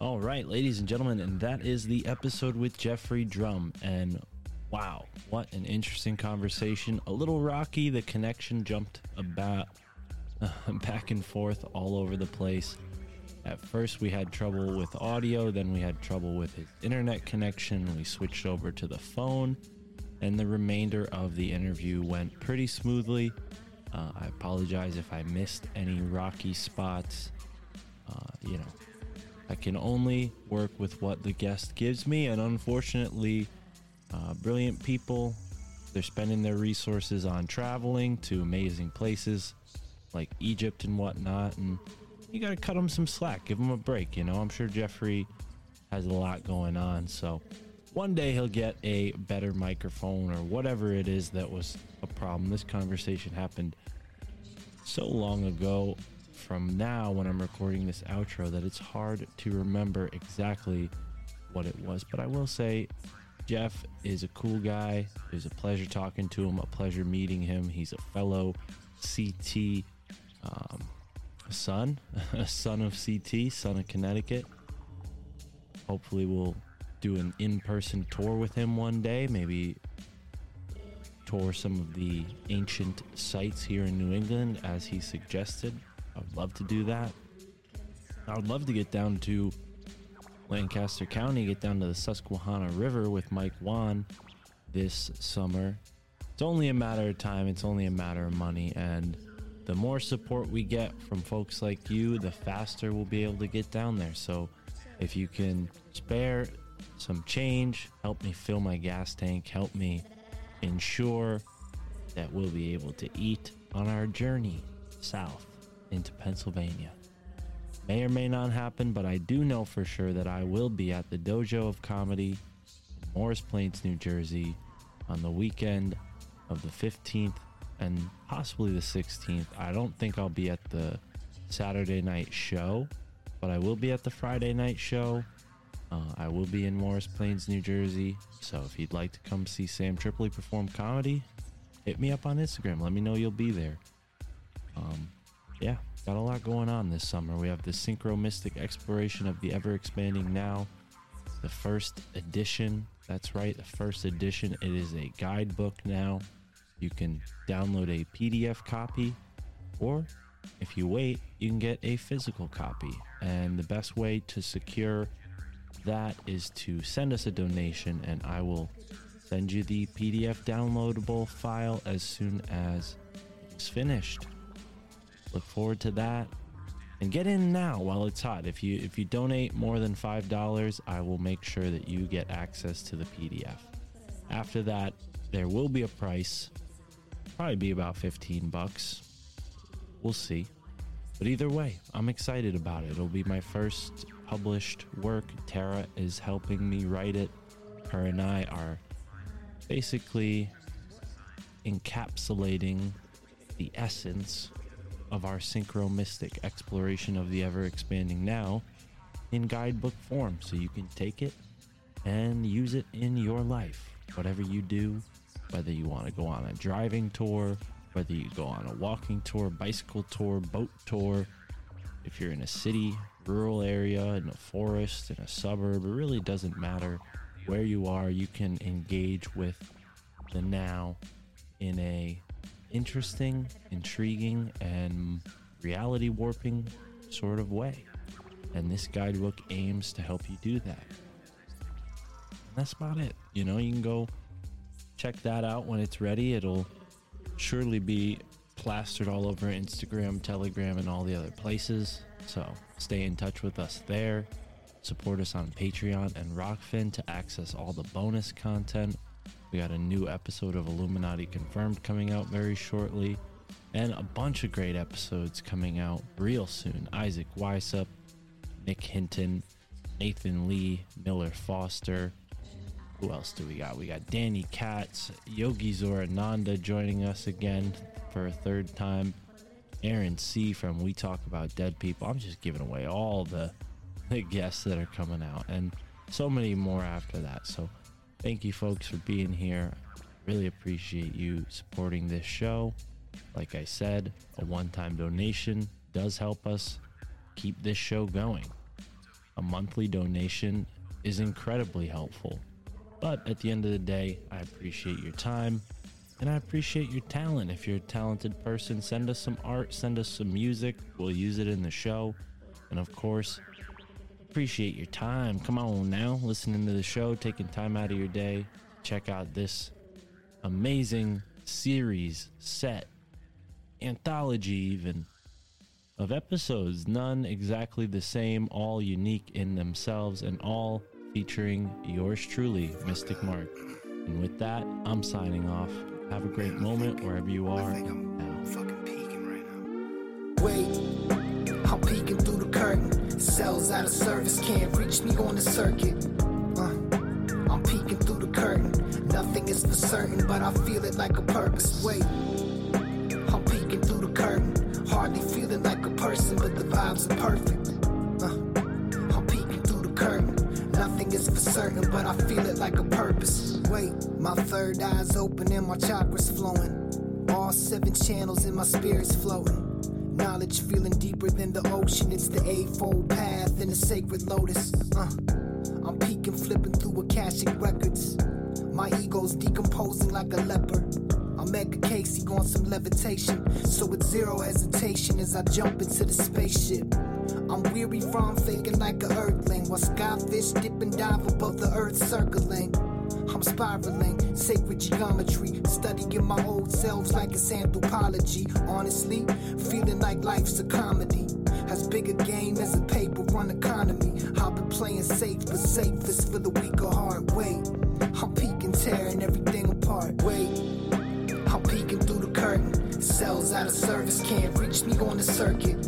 All right, ladies and gentlemen, and that is the episode with Geoffrey Drumm. And wow, what an interesting conversation. A little rocky. The connection jumped about back and forth all over the place. At first, we had trouble with audio, then we had trouble with his internet connection. We switched over to the phone, and the remainder of the interview went pretty smoothly. Uh, I apologize if I missed any rocky spots. Uh, you know, I can only work with what the guest gives me, and unfortunately, uh, brilliant people, they're spending their resources on traveling to amazing places like Egypt and whatnot, and you got to cut him some slack, give him a break. You know, I'm sure Geoffrey has a lot going on, so one day he'll get a better microphone or whatever it is that was a problem. This conversation happened so long ago from now when I'm recording this outro that it's hard to remember exactly what it was. But I will say, Jeff is a cool guy. It was a pleasure talking to him, a pleasure meeting him. He's a fellow CT um, son, a son of CT, son of Connecticut. Hopefully, we'll do an in person tour with him one day. Maybe tour some of the ancient sites here in New England as he suggested. I would love to do that. I would love to get down to Lancaster County, get down to the Susquehanna River with Mike Wan this summer. It's only a matter of time, it's only a matter of money, and the more support we get from folks like you, the faster we'll be able to get down there. So if you can spare some change, help me fill my gas tank, help me ensure that we'll be able to eat on our journey south into Pennsylvania. May or may not happen, but I do know for sure that I will be at the Dojo of Comedy in Morris Plains, New Jersey on the weekend of the 15th and possibly the 16th. I don't think I'll be at the Saturday night show, but I will be at the Friday night show. Uh, I will be in Morris Plains, New Jersey. So if you'd like to come see Sam Tripoli perform comedy, hit me up on Instagram. Let me know you'll be there. Um, yeah, got a lot going on this summer. We have the Synchro Mystic exploration of the ever expanding now, the first edition That's right, the first edition. It is a guidebook now. You can download a PDF copy, or if you wait, you can get a physical copy. And the best way to secure that is to send us a donation, and I will send you the PDF downloadable file as soon as it's finished. Look forward to that. And get in now while it's hot. If you if you donate more than five dollars, I will make sure that you get access to the PDF. After that, there will be a price. Probably be about 15 bucks. We'll see. But either way, I'm excited about it. It'll be my first published work. Tara is helping me write it. Her and I are basically encapsulating the essence of our synchro mystic exploration of the ever expanding now in guidebook form so you can take it and use it in your life. Whatever you do whether you want to go on a driving tour whether you go on a walking tour bicycle tour boat tour if you're in a city rural area in a forest in a suburb it really doesn't matter where you are you can engage with the now in a interesting, intriguing, and reality warping sort of way. And this guidebook aims to help you do that. And that's about it. You know, you can go check that out when it's ready. It'll surely be plastered all over Instagram, Telegram, and all the other places. So stay in touch with us there. Support us on Patreon and Rokfin to access all the bonus content we got a new episode of Illuminati Confirmed coming out very shortly, and a bunch of great episodes coming out real soon. Isaac Weishaupt, Nick Hinton, Nathan Lee, Miller Foster. Who else do we got? We got Danny Katz, Yogi Zorananda joining us again for a third time. Aaron C. from We Talk About Dead People. I'm just giving away all the, the guests that are coming out, and so many more after that. So Thank you, folks, for being here. Really appreciate you supporting this show. Like I said, a one time donation does help us keep this show going. A monthly donation is incredibly helpful. But at the end of the day, I appreciate your time and I appreciate your talent. If you're a talented person, send us some art, send us some music. We'll use it in the show. And of course, appreciate your time. Come on now, listening to the show, taking time out of your day. Check out this amazing series, set, anthology, even of episodes. None exactly the same, all unique in themselves, and all featuring yours truly, Mystic Mark. And with that, I'm signing off. Have a great moment wherever you are. Now. fucking peeking right now. Wait, I'm peeking through the curtain. Cells out of service, can't reach me on the circuit. Uh, I'm peeking through the curtain. Nothing is for certain, but I feel it like a purpose. Wait, I'm peeking through the curtain. Hardly feeling like a person, but the vibes are perfect. Uh, I'm peeking through the curtain. Nothing is for certain, but I feel it like a purpose. Wait, my third eye's open and my chakras flowing. All seven channels in my spirit's floating. Knowledge feeling deeper than the ocean. It's the eightfold path in the sacred lotus. Uh, I'm peeking, flipping through Akashic records. My ego's decomposing like a leopard. I'm Edgar Cayce on some levitation. So with zero hesitation as I jump into the spaceship. I'm weary from faking like a earthling. While skyfish dip and dive above the earth circling. I'm spiraling, sacred geometry, studying my old selves like it's anthropology. Honestly, feeling like life's a comedy. As big a game as a paper run economy. I've been playing safe, but safest for the weak of heart. Wait, I'm peeking, tearing everything apart. Wait, I'm peeking through the curtain. Cells out of service, can't reach me on the circuit.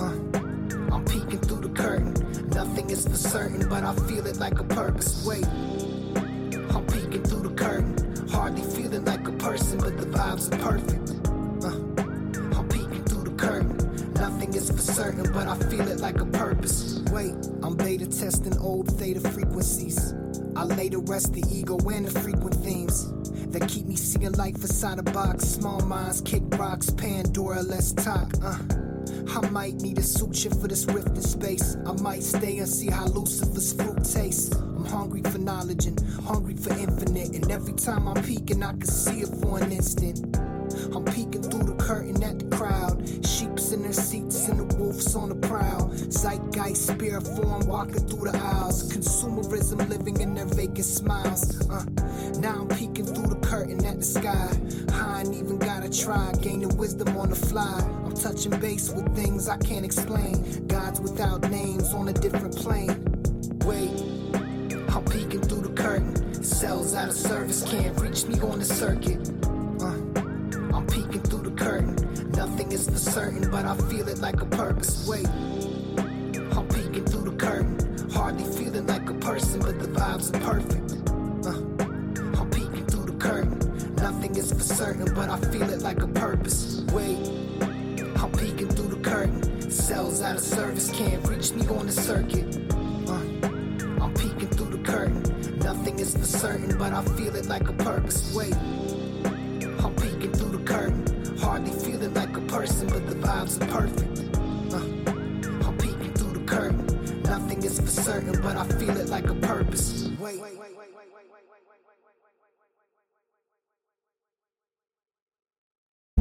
Uh, I'm peeking through the curtain. Nothing is for certain, but I feel it like a purpose. Wait. Curtain. Hardly feeling like a person, but the vibes are perfect. Uh, I'm peeking through the curtain. Nothing is for certain, but I feel it like a purpose. Wait, I'm beta testing old theta frequencies. I lay to rest the ego and the frequent themes that keep me seeing life inside a box. Small minds kick rocks, Pandora, let's talk. Uh. I might need a suture for this rift in space. I might stay and see how Lucifer's fruit tastes. I'm hungry for knowledge and hungry for infinite. And every time I'm peeking, I can see it for an instant. I'm peeking through the curtain at the crowd. Sheeps in their seats and the wolves on the prowl. Zeitgeist, spirit form, walking through the aisles. Consumerism living in their vacant smiles. Uh, now I'm peeking through the curtain at the sky. I ain't even gotta try, gaining wisdom on the fly. I'm touching base with things I can't explain. Gods without names on a different plane. Wait, Cells out of service can't reach me on the circuit. Uh, I'm peeking through the curtain. Nothing is for certain, but I feel it like a purpose. Wait, I'm peeking through the curtain. Hardly feeling like a person, but the vibes are perfect. Uh, I'm peeking through the curtain. Nothing is for certain, but I feel it like a purpose. Wait, I'm peeking through the curtain. Cells out of service can't reach me on the circuit. Nothing is for certain, but I feel it like a purpose. Wait, I'm peeking through the curtain. Hardly feeling like a person, but the vibes are perfect. Uh, I'm peeking through the curtain. Nothing is for certain, but I feel it like a purpose. Wait.